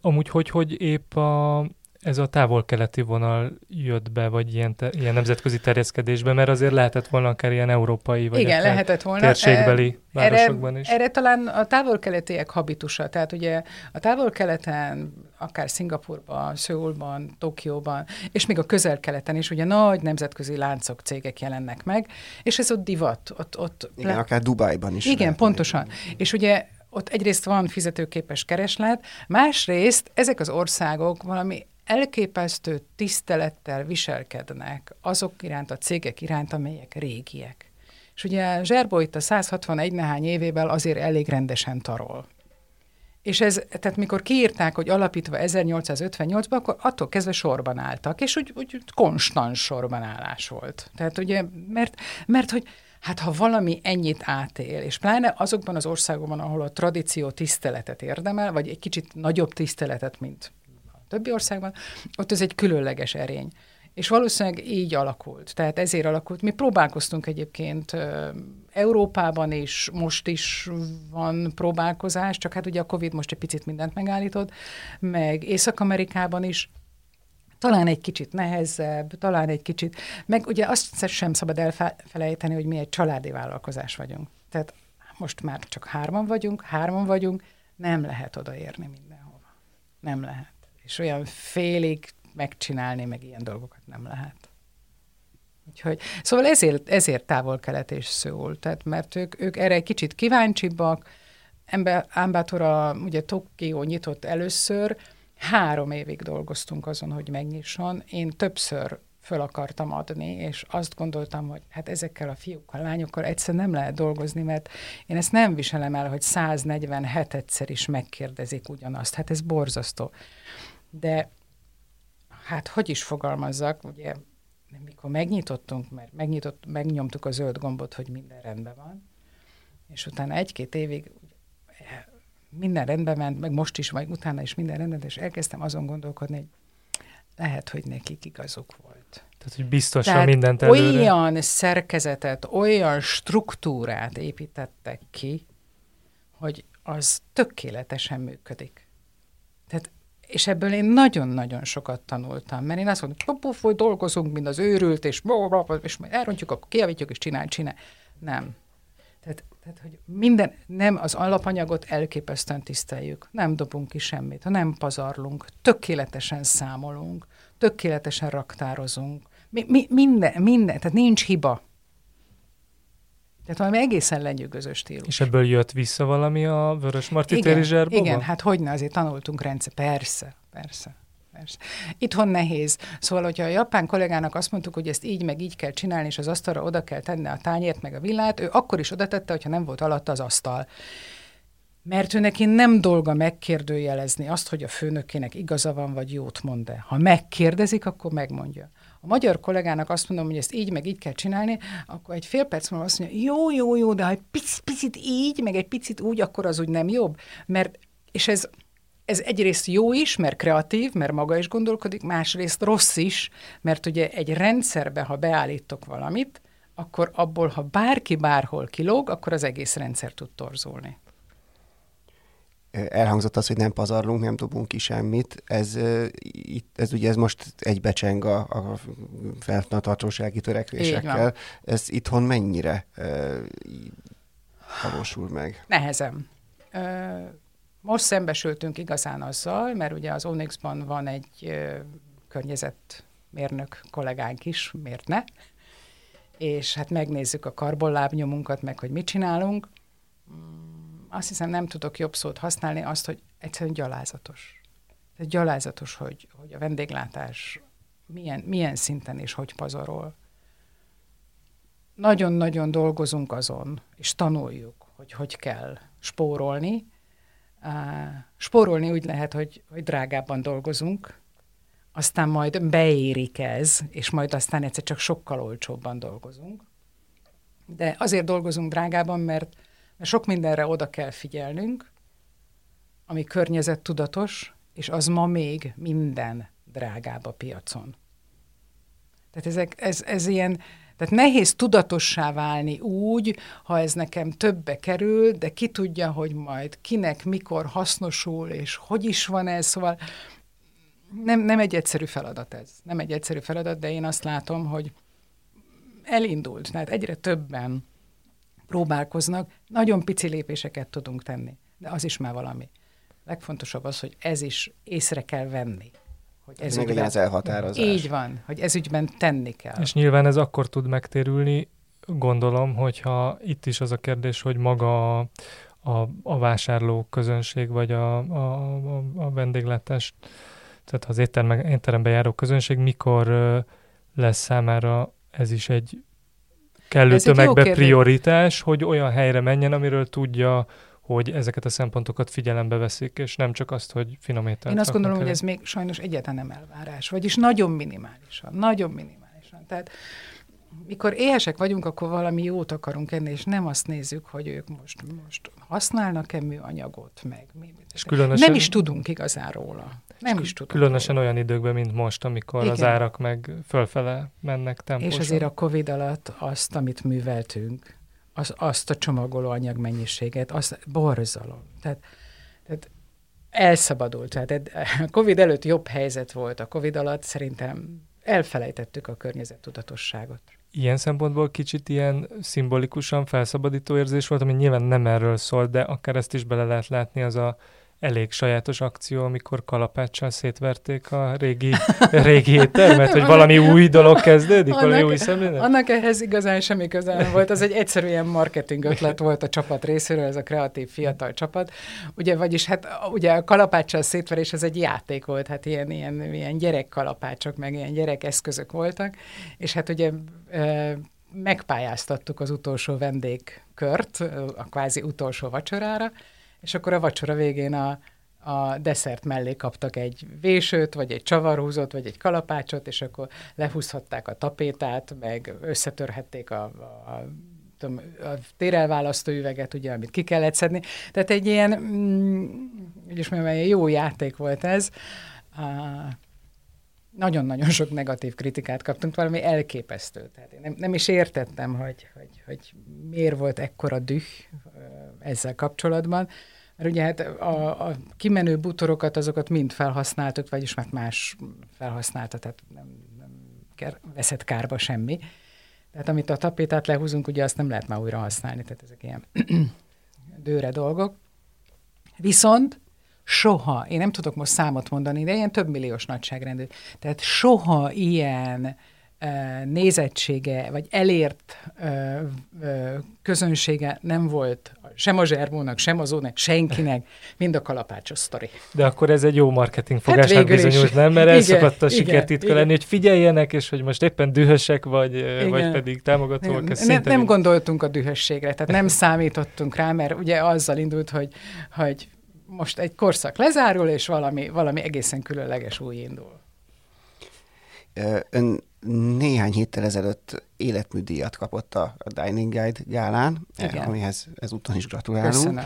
S1: amúgy hogy, hogy épp a, ez a távol-keleti vonal jött be, vagy ilyen, te, ilyen nemzetközi terjeszkedésbe, mert azért lehetett volna akár ilyen európai, vagy
S2: Igen, lehetett volna.
S1: térségbeli
S2: erre,
S1: városokban is.
S2: Erre talán a távol-keletiek habitusa, tehát ugye a távol-keleten, akár Szingapurban, Szőulban, Tokióban, és még a közel-keleten is ugye nagy nemzetközi láncok, cégek jelennek meg, és ez ott divat. Ott, ott
S4: Igen, le... akár Dubájban is.
S2: Igen, lehet. pontosan. És ugye ott egyrészt van fizetőképes kereslet, másrészt ezek az országok valami elképesztő tisztelettel viselkednek azok iránt, a cégek iránt, amelyek régiek. És ugye Zserbó itt a 161 nehány évével azért elég rendesen tarol. És ez, tehát mikor kiírták, hogy alapítva 1858-ban, akkor attól kezdve sorban álltak, és úgy, úgy konstans sorban állás volt. Tehát ugye, mert, mert hogy hát ha valami ennyit átél, és pláne azokban az országokban, ahol a tradíció tiszteletet érdemel, vagy egy kicsit nagyobb tiszteletet, mint többi országban, ott ez egy különleges erény. És valószínűleg így alakult. Tehát ezért alakult. Mi próbálkoztunk egyébként Európában is, most is van próbálkozás, csak hát ugye a Covid most egy picit mindent megállított, meg Észak-Amerikában is, talán egy kicsit nehezebb, talán egy kicsit, meg ugye azt sem szabad elfelejteni, hogy mi egy családi vállalkozás vagyunk. Tehát most már csak hárman vagyunk, hárman vagyunk, nem lehet odaérni mindenhova. Nem lehet. És olyan félig megcsinálni, meg ilyen dolgokat nem lehet. Úgyhogy, szóval ezért, ezért távol-kelet és szól, tehát mert ők, ők erre egy kicsit kíváncsibbak, Ámbátora ugye Tokió nyitott először, három évig dolgoztunk azon, hogy megnyisson. Én többször föl akartam adni, és azt gondoltam, hogy hát ezekkel a fiúkkal, lányokkal egyszer nem lehet dolgozni, mert én ezt nem viselem el, hogy 147 egyszer is megkérdezik ugyanazt. Hát ez borzasztó. De hát hogy is fogalmazzak, ugye mikor megnyitottunk, mert megnyitott, megnyomtuk a zöld gombot, hogy minden rendben van, és utána egy-két évig minden rendben ment, meg most is, vagy utána is minden rendben, és elkezdtem azon gondolkodni, hogy lehet, hogy nekik igazuk volt.
S1: Tehát, hogy biztosan mindent előre.
S2: olyan szerkezetet, olyan struktúrát építettek ki, hogy az tökéletesen működik. Tehát és ebből én nagyon-nagyon sokat tanultam, mert én azt mondom, hogy hogy dolgozunk, mint az őrült, és, és majd elrontjuk, akkor kiavítjuk, és csinál, csinál. Nem. Tehát, tehát, hogy minden, nem az alapanyagot elképesztően tiszteljük, nem dobunk ki semmit, nem pazarlunk, tökéletesen számolunk, tökéletesen raktározunk, mi, mi, minden, minden, tehát nincs hiba. Tehát valami egészen lenyűgöző stílus.
S1: És ebből jött vissza valami a Vörös Marti igen,
S2: Igen, hát hogyne, azért tanultunk rendszer. Persze, persze. Persze. Itthon nehéz. Szóval, hogyha a japán kollégának azt mondtuk, hogy ezt így meg így kell csinálni, és az asztalra oda kell tenni a tányért meg a villát, ő akkor is oda tette, hogyha nem volt alatta az asztal. Mert ő neki nem dolga megkérdőjelezni azt, hogy a főnökének igaza van, vagy jót mond-e. Ha megkérdezik, akkor megmondja a magyar kollégának azt mondom, hogy ezt így, meg így kell csinálni, akkor egy fél perc múlva azt mondja, jó, jó, jó, de ha egy picit, picit így, meg egy picit úgy, akkor az úgy nem jobb. Mert, és ez, ez egyrészt jó is, mert kreatív, mert maga is gondolkodik, másrészt rossz is, mert ugye egy rendszerbe, ha beállítok valamit, akkor abból, ha bárki bárhol kilóg, akkor az egész rendszer tud torzulni
S4: elhangzott az, hogy nem pazarlunk, nem dobunk ki semmit. Ez, itt, ez ugye ez most egybecseng a, a feltartósági törekvésekkel. Ez itthon mennyire valósul meg?
S2: Nehezem. Most szembesültünk igazán azzal, mert ugye az Onyxban van egy környezetmérnök kollégánk is, miért ne? És hát megnézzük a karbonlábnyomunkat, meg hogy mit csinálunk azt hiszem nem tudok jobb szót használni, azt, hogy egyszerűen gyalázatos. Ez gyalázatos, hogy, hogy a vendéglátás milyen, milyen szinten és hogy pazarol. Nagyon-nagyon dolgozunk azon, és tanuljuk, hogy hogy kell spórolni. Spórolni úgy lehet, hogy, hogy drágábban dolgozunk, aztán majd beérik ez, és majd aztán egyszer csak sokkal olcsóbban dolgozunk. De azért dolgozunk drágában, mert mert sok mindenre oda kell figyelnünk, ami környezettudatos, és az ma még minden drágább a piacon. Tehát ezek, ez, ez ilyen, tehát nehéz tudatossá válni úgy, ha ez nekem többe kerül, de ki tudja, hogy majd kinek, mikor hasznosul, és hogy is van ez, szóval nem, nem egy egyszerű feladat ez. Nem egy egyszerű feladat, de én azt látom, hogy elindult, tehát egyre többen próbálkoznak, nagyon pici lépéseket tudunk tenni, de az is már valami. Legfontosabb az, hogy ez is észre kell venni.
S4: Hogy ez ügyben, az elhatározás.
S2: Így van, hogy ez ügyben tenni kell.
S1: És nyilván ez akkor tud megtérülni, gondolom, hogyha itt is az a kérdés, hogy maga a, a, a vásárló közönség, vagy a, a, a, a vendéglátás, tehát az étterem, étterembe járó közönség mikor lesz számára ez is egy kellő Ez tömegbe prioritás, hogy olyan helyre menjen, amiről tudja, hogy ezeket a szempontokat figyelembe veszik, és nem csak azt, hogy finom ételt
S2: Én azt gondolom, hogy ez még sajnos egyáltalán nem elvárás, vagyis nagyon minimálisan, nagyon minimálisan. Tehát mikor éhesek vagyunk, akkor valami jót akarunk enni, és nem azt nézzük, hogy ők most, most használnak-e műanyagot, meg mi. És különösen, nem is tudunk igazán róla. Nem is tudunk
S1: Különösen olyan időkben, mint most, amikor Igen. az árak meg fölfele mennek temposan.
S2: És azért a Covid alatt azt, amit műveltünk, az, azt a csomagoló anyagmennyiséget, az borzalom. Tehát, tehát elszabadult. Tehát a Covid előtt jobb helyzet volt, a Covid alatt szerintem elfelejtettük a környezettudatosságot.
S1: Ilyen szempontból kicsit ilyen szimbolikusan felszabadító érzés volt, ami nyilván nem erről szólt, de akár ezt is bele lehet látni, az a elég sajátos akció, amikor kalapáccsal szétverték a régi, [laughs] régi éttermet, hogy valami új dolog kezdődik, annak, valami új szemlélet?
S2: Annak ehhez igazán semmi köze nem volt, az egy egyszerű ilyen marketing ötlet volt a csapat részéről, ez a kreatív fiatal csapat. Ugye, vagyis hát ugye a kalapáccsal szétverés ez egy játék volt, hát ilyen, ilyen, ilyen gyerekkalapácsok, meg ilyen gyerekeszközök voltak, és hát ugye megpályáztattuk az utolsó vendégkört, a kvázi utolsó vacsorára, és akkor a vacsora végén a, a desszert mellé kaptak egy vésőt, vagy egy csavarhúzót, vagy egy kalapácsot, és akkor lehúzhatták a tapétát, meg összetörhették a, a tudom, a térelválasztó üveget, ugye, amit ki kellett szedni. Tehát egy ilyen, mm, is mondjam, jó játék volt ez. Uh, nagyon-nagyon sok negatív kritikát kaptunk, valami elképesztő. Tehát én nem, nem is értettem, hogy, hogy, hogy miért volt ekkora düh ezzel kapcsolatban. Mert ugye hát a, a kimenő butorokat, azokat mind felhasználtuk, vagyis mert más felhasználta, tehát nem, nem veszett kárba semmi. Tehát amit a tapétát lehúzunk, ugye azt nem lehet már újra használni, tehát ezek ilyen [clears throat] dőre dolgok. Viszont soha, én nem tudok most számot mondani, de ilyen több milliós nagyságrendű, tehát soha ilyen nézettsége, vagy elért közönsége nem volt sem a Zserbónak, sem az Ónak, senkinek, mind a kalapácsos sztori.
S1: De akkor ez egy jó marketing fogásnak hát bizonyult, nem? Mert ez szokott a sikertitka lenni, hogy figyeljenek, és hogy most éppen dühösek, vagy, igen. vagy pedig támogatóak.
S2: Ez nem, nem gondoltunk a dühösségre, tehát nem [laughs] számítottunk rá, mert ugye azzal indult, hogy, hogy most egy korszak lezárul, és valami, valami egészen különleges új indul.
S4: Ön néhány héttel ezelőtt életműdíjat kapott a, Dining Guide gálán, Igen. amihez ezúton is gratulálunk.
S2: Köszönöm.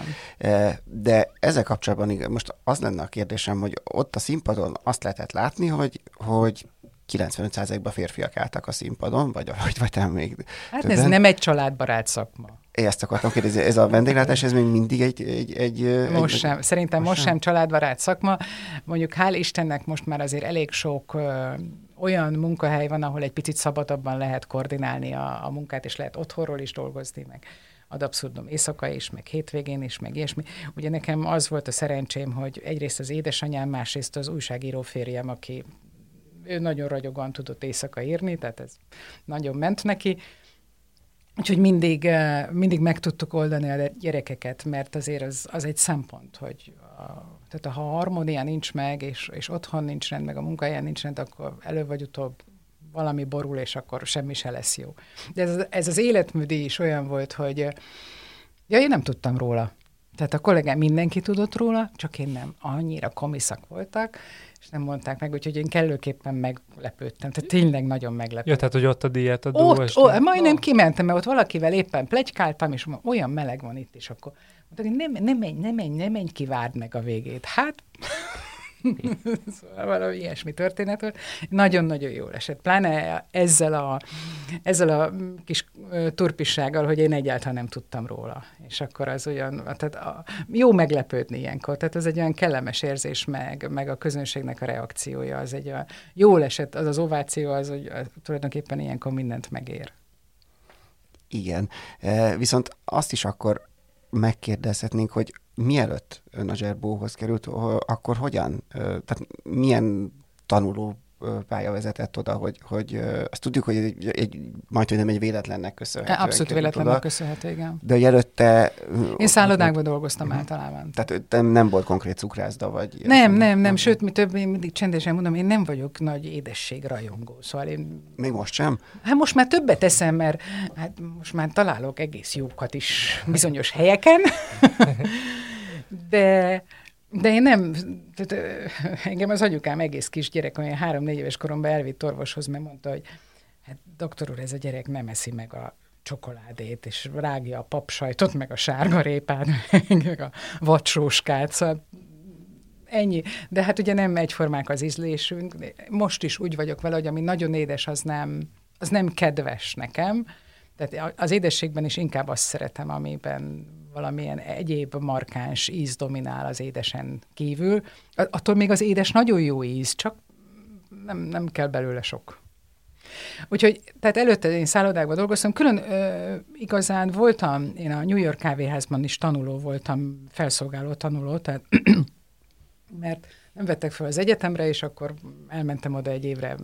S4: De ezzel kapcsolatban most az lenne a kérdésem, hogy ott a színpadon azt lehetett látni, hogy, hogy 95%-ban férfiak álltak a színpadon, vagy, vagy, vagy talán még
S2: Hát többen. ez nem egy családbarát szakma.
S4: Én ezt akartam kérdezni, ez a vendéglátás, ez még mindig egy... egy, egy
S2: most egy, sem, szerintem most, sem. sem családbarát szakma. Mondjuk hál' Istennek most már azért elég sok olyan munkahely van, ahol egy picit szabadabban lehet koordinálni a, a munkát, és lehet otthonról is dolgozni, meg ad abszurdum éjszaka is, meg hétvégén is, meg ilyesmi. Ugye nekem az volt a szerencsém, hogy egyrészt az édesanyám, másrészt az újságíró férjem, aki ő nagyon ragyogóan tudott éjszaka írni, tehát ez nagyon ment neki. Úgyhogy mindig, eh, mindig meg tudtuk oldani a gyerekeket, mert azért az, az egy szempont, hogy a, tehát ha a harmónia nincs meg, és, és otthon nincs rend, meg a munkahelyen nincs rend, akkor előbb vagy utóbb valami borul, és akkor semmi se lesz jó. De ez, ez az életműdi is olyan volt, hogy ja, én nem tudtam róla. Tehát a kollégám mindenki tudott róla, csak én nem. Annyira komiszak voltak, és nem mondták meg, úgyhogy én kellőképpen meglepődtem. Tehát tényleg nagyon meglepődtem.
S1: Ja, tehát, hogy ott a diét a
S2: ott, ó, majdnem kimentem, mert ott valakivel éppen plegykáltam, és olyan meleg van itt, és akkor mondták, hogy nem, nem menj, nem menj, nem menj, kivárd meg a végét. Hát, [laughs] szóval valami ilyesmi történet volt. Nagyon-nagyon jól esett. Pláne ezzel a, ezzel a kis turpissággal, hogy én egyáltalán nem tudtam róla. És akkor az olyan, tehát a, jó meglepődni ilyenkor. Tehát ez egy olyan kellemes érzés, meg, meg a közönségnek a reakciója. Az egy olyan, jól esett, az az ováció, az, hogy tulajdonképpen ilyenkor mindent megér.
S4: Igen. Viszont azt is akkor megkérdezhetnénk, hogy mielőtt ön a Zserbóhoz került, akkor hogyan, tehát milyen tanuló pálya vezetett oda, hogy, hogy azt tudjuk, hogy egy, egy majd, hogy nem egy véletlennek köszönhető.
S2: Abszolút véletlennek oda, köszönhető, igen.
S4: De előtte...
S2: Én szállodákban dolgoztam uh-huh. általában.
S4: Tehát nem, nem volt konkrét cukrászda, vagy...
S2: Nem, nem, nem, sőt, mi több, én mindig csendesen mondom, én nem vagyok nagy édesség rajongó, szóval én...
S4: Még most sem?
S2: Hát most már többet teszem, mert hát most már találok egész jókat is bizonyos helyeken, [laughs] de de én nem, tehát, [laughs] engem az anyukám egész kisgyerek, olyan három-négy éves koromban elvitt orvoshoz, mert mondta, hogy hát doktor úr, ez a gyerek nem eszi meg a csokoládét, és rágja a papsajtot, meg a sárgarépát, [laughs] meg a vacsóskát, szóval ennyi. De hát ugye nem egyformák az ízlésünk. Most is úgy vagyok vele, hogy ami nagyon édes, az nem, az nem kedves nekem. Tehát az édességben is inkább azt szeretem, amiben valamilyen egyéb markáns íz dominál az édesen kívül. Attól még az édes nagyon jó íz, csak nem, nem kell belőle sok. Úgyhogy, tehát előtte én szállodákban dolgoztam, külön ö, igazán voltam, én a New York kávéházban is tanuló voltam, felszolgáló tanuló, tehát [clears throat] mert nem vettek fel az egyetemre, és akkor elmentem oda egy évre,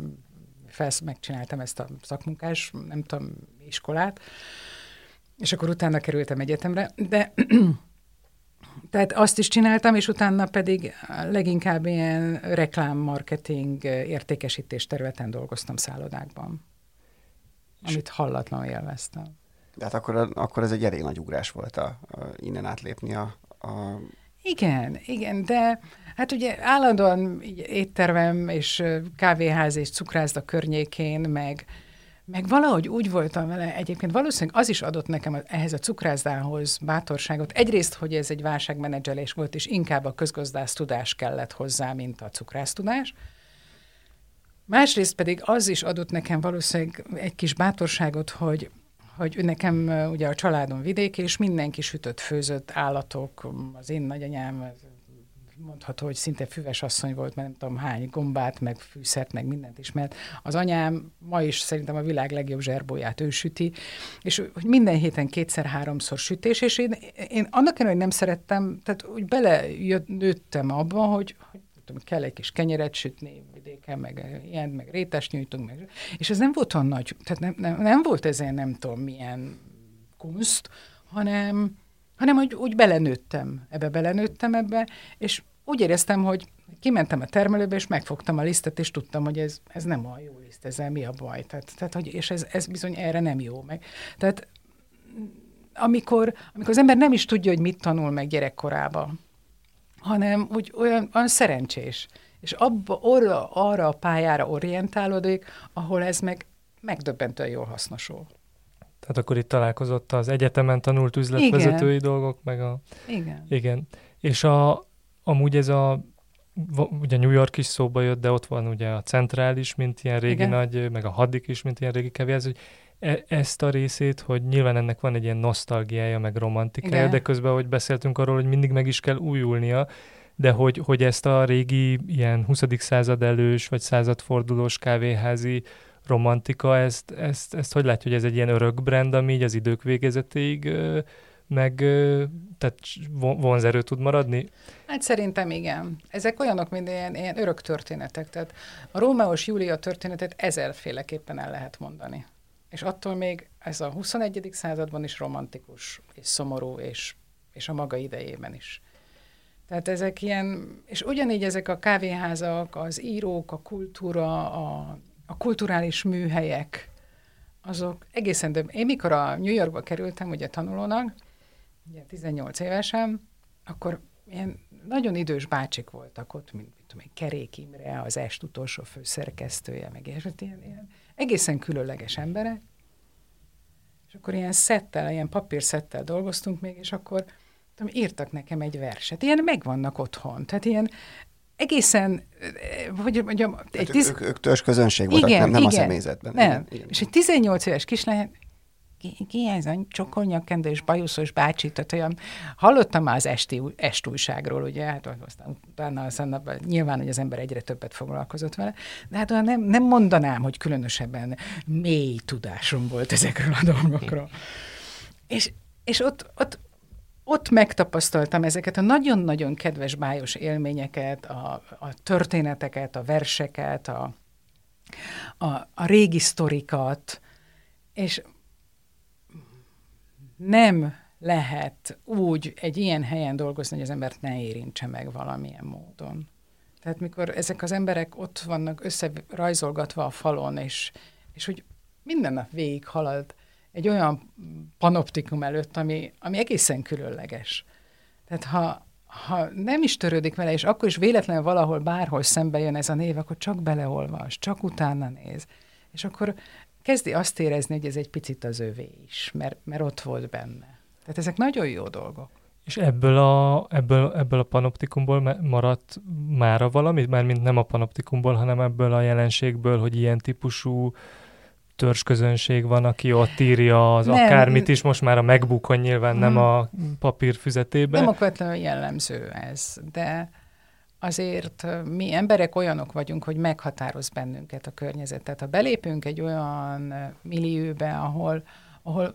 S2: felsz, megcsináltam ezt a szakmunkás, nem tudom, iskolát, és akkor utána kerültem egyetemre, de [clears throat] tehát azt is csináltam, és utána pedig leginkább ilyen reklám, marketing, értékesítés területen dolgoztam szállodákban, amit hallatlanul élveztem.
S4: De hát akkor, akkor ez egy elég nagy ugrás volt a, a, innen átlépni a, a...
S2: Igen, igen, de hát ugye állandóan éttervem és kávéház és cukrászda környékén, meg, meg valahogy úgy voltam vele, egyébként valószínűleg az is adott nekem ehhez a cukrászdához bátorságot. Egyrészt, hogy ez egy válságmenedzselés volt, és inkább a közgazdász tudás kellett hozzá, mint a cukrásztudás. Másrészt pedig az is adott nekem valószínűleg egy kis bátorságot, hogy, hogy nekem ugye a családom vidék, és mindenki sütött, főzött állatok, az én nagyanyám, mondható, hogy szinte füves asszony volt, mert nem tudom hány gombát, meg fűszert, meg mindent ismert. Az anyám ma is szerintem a világ legjobb zserbóját ő süti, és hogy minden héten kétszer-háromszor sütés, és én, én annak ellenére, hogy nem szerettem, tehát úgy nőttem abba, hogy tudom, kell egy kis kenyeret sütni vidéken, meg ilyen, meg rétes nyújtunk, meg, és ez nem volt olyan nagy, tehát nem, nem, nem volt ezen nem tudom milyen kunst, hanem hanem hogy úgy belenőttem, ebbe belenőttem ebbe, és úgy éreztem, hogy kimentem a termelőbe, és megfogtam a lisztet, és tudtam, hogy ez, ez nem a jó liszt, ezzel mi a baj. Tehát, tehát hogy, és ez, ez bizony erre nem jó meg. Tehát amikor, amikor az ember nem is tudja, hogy mit tanul meg gyerekkorában, hanem úgy olyan, olyan szerencsés, és abba, orra, arra a pályára orientálódik, ahol ez meg megdöbbentően jól hasznosul.
S1: Tehát akkor itt találkozott az egyetemen tanult üzletvezetői igen. dolgok, meg a...
S2: Igen.
S1: Igen. És a, amúgy ez a ugye New York is szóba jött, de ott van ugye a centrális, mint ilyen régi Igen. nagy, meg a hadik is, mint ilyen régi kevéhez, hogy e- ezt a részét, hogy nyilván ennek van egy ilyen nosztalgiája, meg romantikája, Igen. de közben, hogy beszéltünk arról, hogy mindig meg is kell újulnia, de hogy, hogy ezt a régi ilyen 20. század elős, vagy századfordulós kávéházi romantika, ezt, ezt, ezt hogy látja, hogy ez egy ilyen örök brand, ami így az idők végezetéig meg tehát vonzerő tud maradni?
S2: Hát szerintem igen. Ezek olyanok, mint ilyen, ilyen örök történetek. Tehát a Rómeós Júlia történetet ezerféleképpen el lehet mondani. És attól még ez a 21. században is romantikus, és szomorú, és, és a maga idejében is. Tehát ezek ilyen, és ugyanígy ezek a kávéházak, az írók, a kultúra, a a kulturális műhelyek, azok egészen több. Én mikor a New Yorkba kerültem, ugye tanulónak, ugye 18 évesen, akkor ilyen nagyon idős bácsik voltak ott, mint tudom én, Kerék Imre, az Est utolsó főszerkesztője, meg és ilyen, ilyen egészen különleges emberek. És akkor ilyen szettel, ilyen papírszettel dolgoztunk még, és akkor tudom, írtak nekem egy verset. Ilyen megvannak otthon. Tehát ilyen egészen, hogy mondjam...
S4: Egy tiz... ők, ők törzs közönség voltak, igen, nem, nem igen, a személyzetben.
S2: Nem. Igen, igen. És egy 18 éves kislány, ki, a csokolnyakendő és bajuszos bácsi, tehát olyan, hallottam már az esti, estújságról, ugye, hát aztán utána, aztán nyilván, hogy az ember egyre többet foglalkozott vele, de hát nem, nem mondanám, hogy különösebben mély tudásom volt ezekről a dolgokról. És, és ott, ott ott megtapasztaltam ezeket a nagyon-nagyon kedves bájos élményeket, a, a történeteket, a verseket, a, a, a régi sztorikat, és nem lehet úgy egy ilyen helyen dolgozni, hogy az embert ne érintse meg valamilyen módon. Tehát mikor ezek az emberek ott vannak összerajzolgatva a falon, és, és hogy minden nap végig halad egy olyan panoptikum előtt, ami, ami egészen különleges. Tehát ha, ha nem is törődik vele, és akkor is véletlenül valahol bárhol szembe jön ez a név, akkor csak beleolvas, csak utána néz. És akkor kezdi azt érezni, hogy ez egy picit az övé is, mert, mert ott volt benne. Tehát ezek nagyon jó dolgok.
S1: És ebből a, ebből, ebből a panoptikumból maradt mára valami? Mármint nem a panoptikumból, hanem ebből a jelenségből, hogy ilyen típusú törzsközönség van, aki ott írja az nem, akármit is, most már a megbukon nyilván hmm. nem a papírfüzetében.
S2: Nem okvetlenül jellemző ez, de azért mi emberek olyanok vagyunk, hogy meghatároz bennünket a környezet. Tehát ha belépünk egy olyan millióbe, ahol, ahol,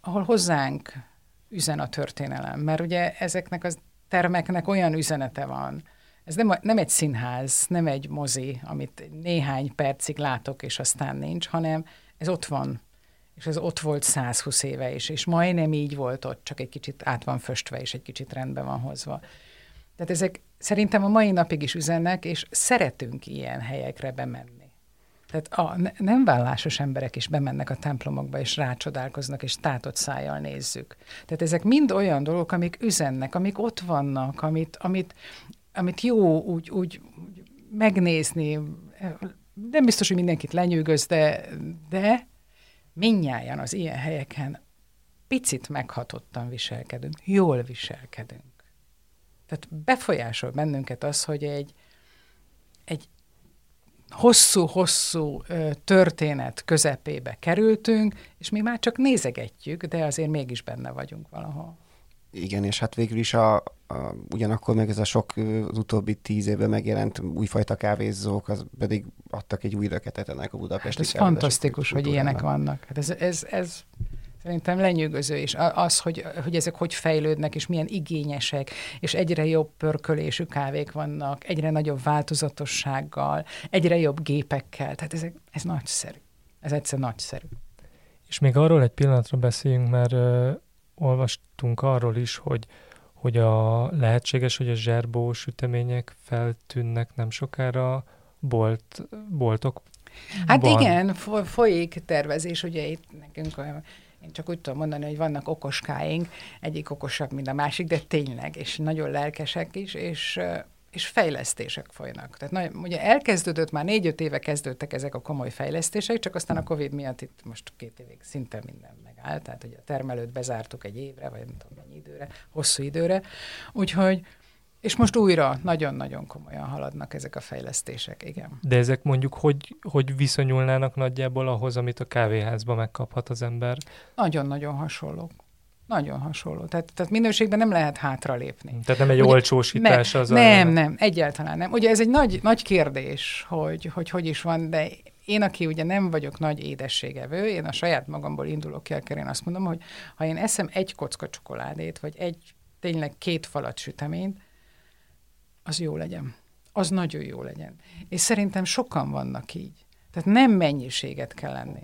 S2: ahol hozzánk üzen a történelem, mert ugye ezeknek a termeknek olyan üzenete van, ez nem, nem egy színház, nem egy mozi, amit néhány percig látok, és aztán nincs, hanem ez ott van. És ez ott volt 120 éve is, és majdnem így volt ott, csak egy kicsit át van föstve, és egy kicsit rendben van hozva. Tehát ezek szerintem a mai napig is üzennek, és szeretünk ilyen helyekre bemenni. Tehát a nem vállásos emberek is bemennek a templomokba, és rácsodálkoznak, és tátott szájjal nézzük. Tehát ezek mind olyan dolgok, amik üzennek, amik ott vannak, amit, amit, amit jó úgy, úgy megnézni. Nem biztos, hogy mindenkit lenyűgöz, de, de minnyáján az ilyen helyeken picit meghatottan viselkedünk, jól viselkedünk. Tehát befolyásol bennünket az, hogy egy, egy hosszú-hosszú történet közepébe kerültünk, és mi már csak nézegetjük, de azért mégis benne vagyunk valahol.
S4: Igen, és hát végül is a, a, ugyanakkor meg ez a sok az utóbbi tíz évben megjelent újfajta kávézók, az pedig adtak egy új löketet ennek a budapesti
S2: hát Ez fantasztikus, hogy ilyenek vannak. Hát ez, ez, ez Szerintem lenyűgöző, és az, hogy, hogy ezek hogy fejlődnek, és milyen igényesek, és egyre jobb pörkölésű kávék vannak, egyre nagyobb változatossággal, egyre jobb gépekkel. Tehát ez, ez nagyszerű. Ez egyszer nagyszerű.
S1: És még arról egy pillanatra beszéljünk, mert ö, olvastunk arról is, hogy hogy a lehetséges, hogy a zserbó sütemények feltűnnek nem sokára bolt, boltok.
S2: Hát igen, folyik tervezés, ugye itt nekünk én csak úgy tudom mondani, hogy vannak okoskáink, egyik okosabb, mint a másik, de tényleg, és nagyon lelkesek is, és, és fejlesztések folynak. Tehát nagyon, ugye elkezdődött, már négy-öt éve kezdődtek ezek a komoly fejlesztések, csak aztán a Covid miatt itt most két évig szinte minden megállt, tehát ugye a termelőt bezártuk egy évre, vagy nem tudom mennyi időre, hosszú időre, úgyhogy és most újra nagyon-nagyon komolyan haladnak ezek a fejlesztések, igen.
S1: De ezek mondjuk hogy, hogy viszonyulnának nagyjából ahhoz, amit a kávéházban megkaphat az ember?
S2: Nagyon-nagyon hasonló. Nagyon hasonló. Tehát, tehát minőségben nem lehet hátralépni.
S1: Tehát nem egy Ugye, olcsósítás az
S2: Nem, a... nem, egyáltalán nem. Ugye ez egy nagy, nagy kérdés, hogy, hogy hogy is van, de én, aki ugye nem vagyok nagy édességevő, én a saját magamból indulok ki, én azt mondom, hogy ha én eszem egy kocka csokoládét, vagy egy tényleg két falat süteményt, az jó legyen. Az nagyon jó legyen. És szerintem sokan vannak így. Tehát nem mennyiséget kell lenni.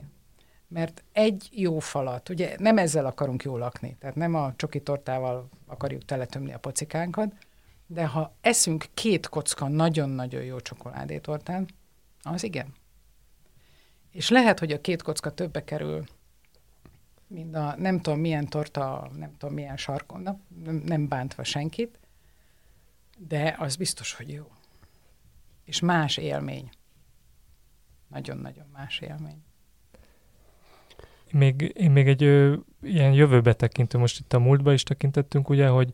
S2: Mert egy jó falat, ugye nem ezzel akarunk jól lakni, tehát nem a csoki tortával akarjuk teletömni a pocikánkat, de ha eszünk két kocka nagyon-nagyon jó csokoládétortán, az igen. És lehet, hogy a két kocka többe kerül, mint a nem tudom milyen torta, nem tudom milyen sarkon, nem, nem bántva senkit, de az biztos, hogy jó. És más élmény. Nagyon-nagyon más élmény.
S1: Még, én még egy ö, ilyen jövőbe tekintő, most itt a múltba is tekintettünk, ugye, hogy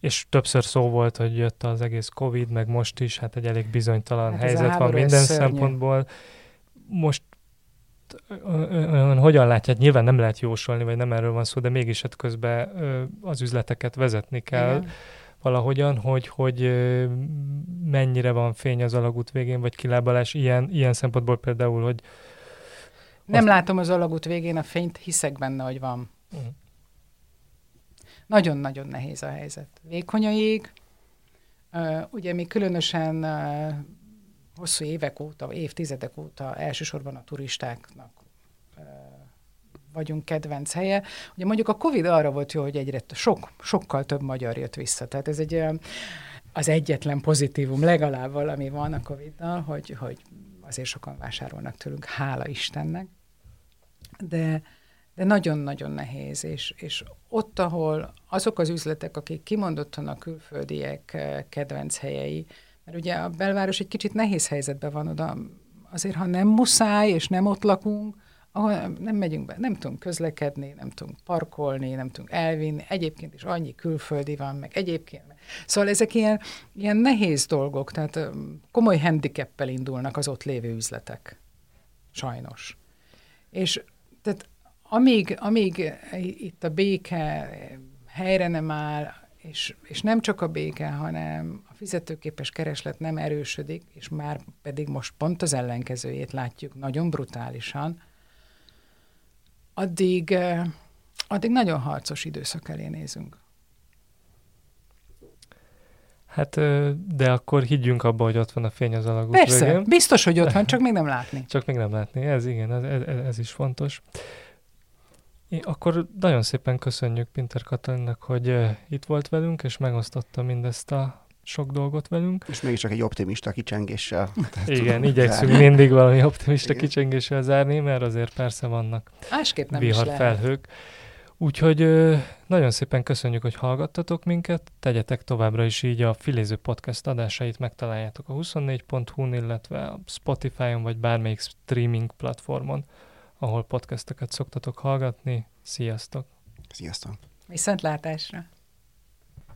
S1: és többször szó volt, hogy jött az egész Covid, meg most is, hát egy elég bizonytalan hát helyzet van minden szempontból. Most hogyan látják, nyilván nem lehet jósolni, vagy nem erről van szó, de mégis hát közben az üzleteket vezetni kell. Igen valahogyan, hogy, hogy mennyire van fény az alagút végén, vagy kilábalás ilyen, ilyen szempontból például, hogy...
S2: Nem azt... látom az alagút végén a fényt, hiszek benne, hogy van. Uh-huh. Nagyon-nagyon nehéz a helyzet. Vékony a jég, uh, ugye mi különösen uh, hosszú évek óta, évtizedek óta elsősorban a turistáknak uh, vagyunk kedvenc helye. Ugye mondjuk a Covid arra volt jó, hogy egyre sok, sokkal több magyar jött vissza. Tehát ez egy az egyetlen pozitívum legalább valami van a Covid-dal, hogy, hogy azért sokan vásárolnak tőlünk, hála Istennek. De, de nagyon-nagyon nehéz, és, és ott, ahol azok az üzletek, akik kimondottan a külföldiek kedvenc helyei, mert ugye a belváros egy kicsit nehéz helyzetben van oda, azért, ha nem muszáj, és nem ott lakunk, ahol nem megyünk be, nem tudunk közlekedni, nem tudunk parkolni, nem tudunk elvinni, egyébként is annyi külföldi van, meg egyébként. Szóval ezek ilyen, ilyen nehéz dolgok, tehát komoly handicappel indulnak az ott lévő üzletek. Sajnos. És tehát amíg, amíg itt a béke helyre nem áll, és, és nem csak a béke, hanem a fizetőképes kereslet nem erősödik, és már pedig most pont az ellenkezőjét látjuk nagyon brutálisan, addig, addig nagyon harcos időszak elé nézünk.
S1: Hát, de akkor higgyünk abba, hogy ott van a fény az alagút
S2: Persze, végén. biztos, hogy ott van, [laughs] csak még nem látni.
S1: Csak még nem látni, ez igen, ez, ez, ez is fontos. Én akkor nagyon szépen köszönjük Pinter Katalinnak, hogy itt volt velünk, és megosztotta mindezt a sok dolgot velünk.
S4: És mégiscsak egy optimista kicsengéssel. [laughs]
S1: Igen, igyekszünk zárni. mindig valami optimista Igen. kicsengéssel zárni, mert azért persze vannak
S2: Másképp nem
S1: vihar felhők. Úgyhogy nagyon szépen köszönjük, hogy hallgattatok minket, tegyetek továbbra is így a Filéző Podcast adásait megtaláljátok a 24.hu-n, illetve a Spotify-on vagy bármelyik streaming platformon, ahol podcasteket szoktatok hallgatni. Sziasztok!
S4: Sziasztok!
S2: Viszontlátásra!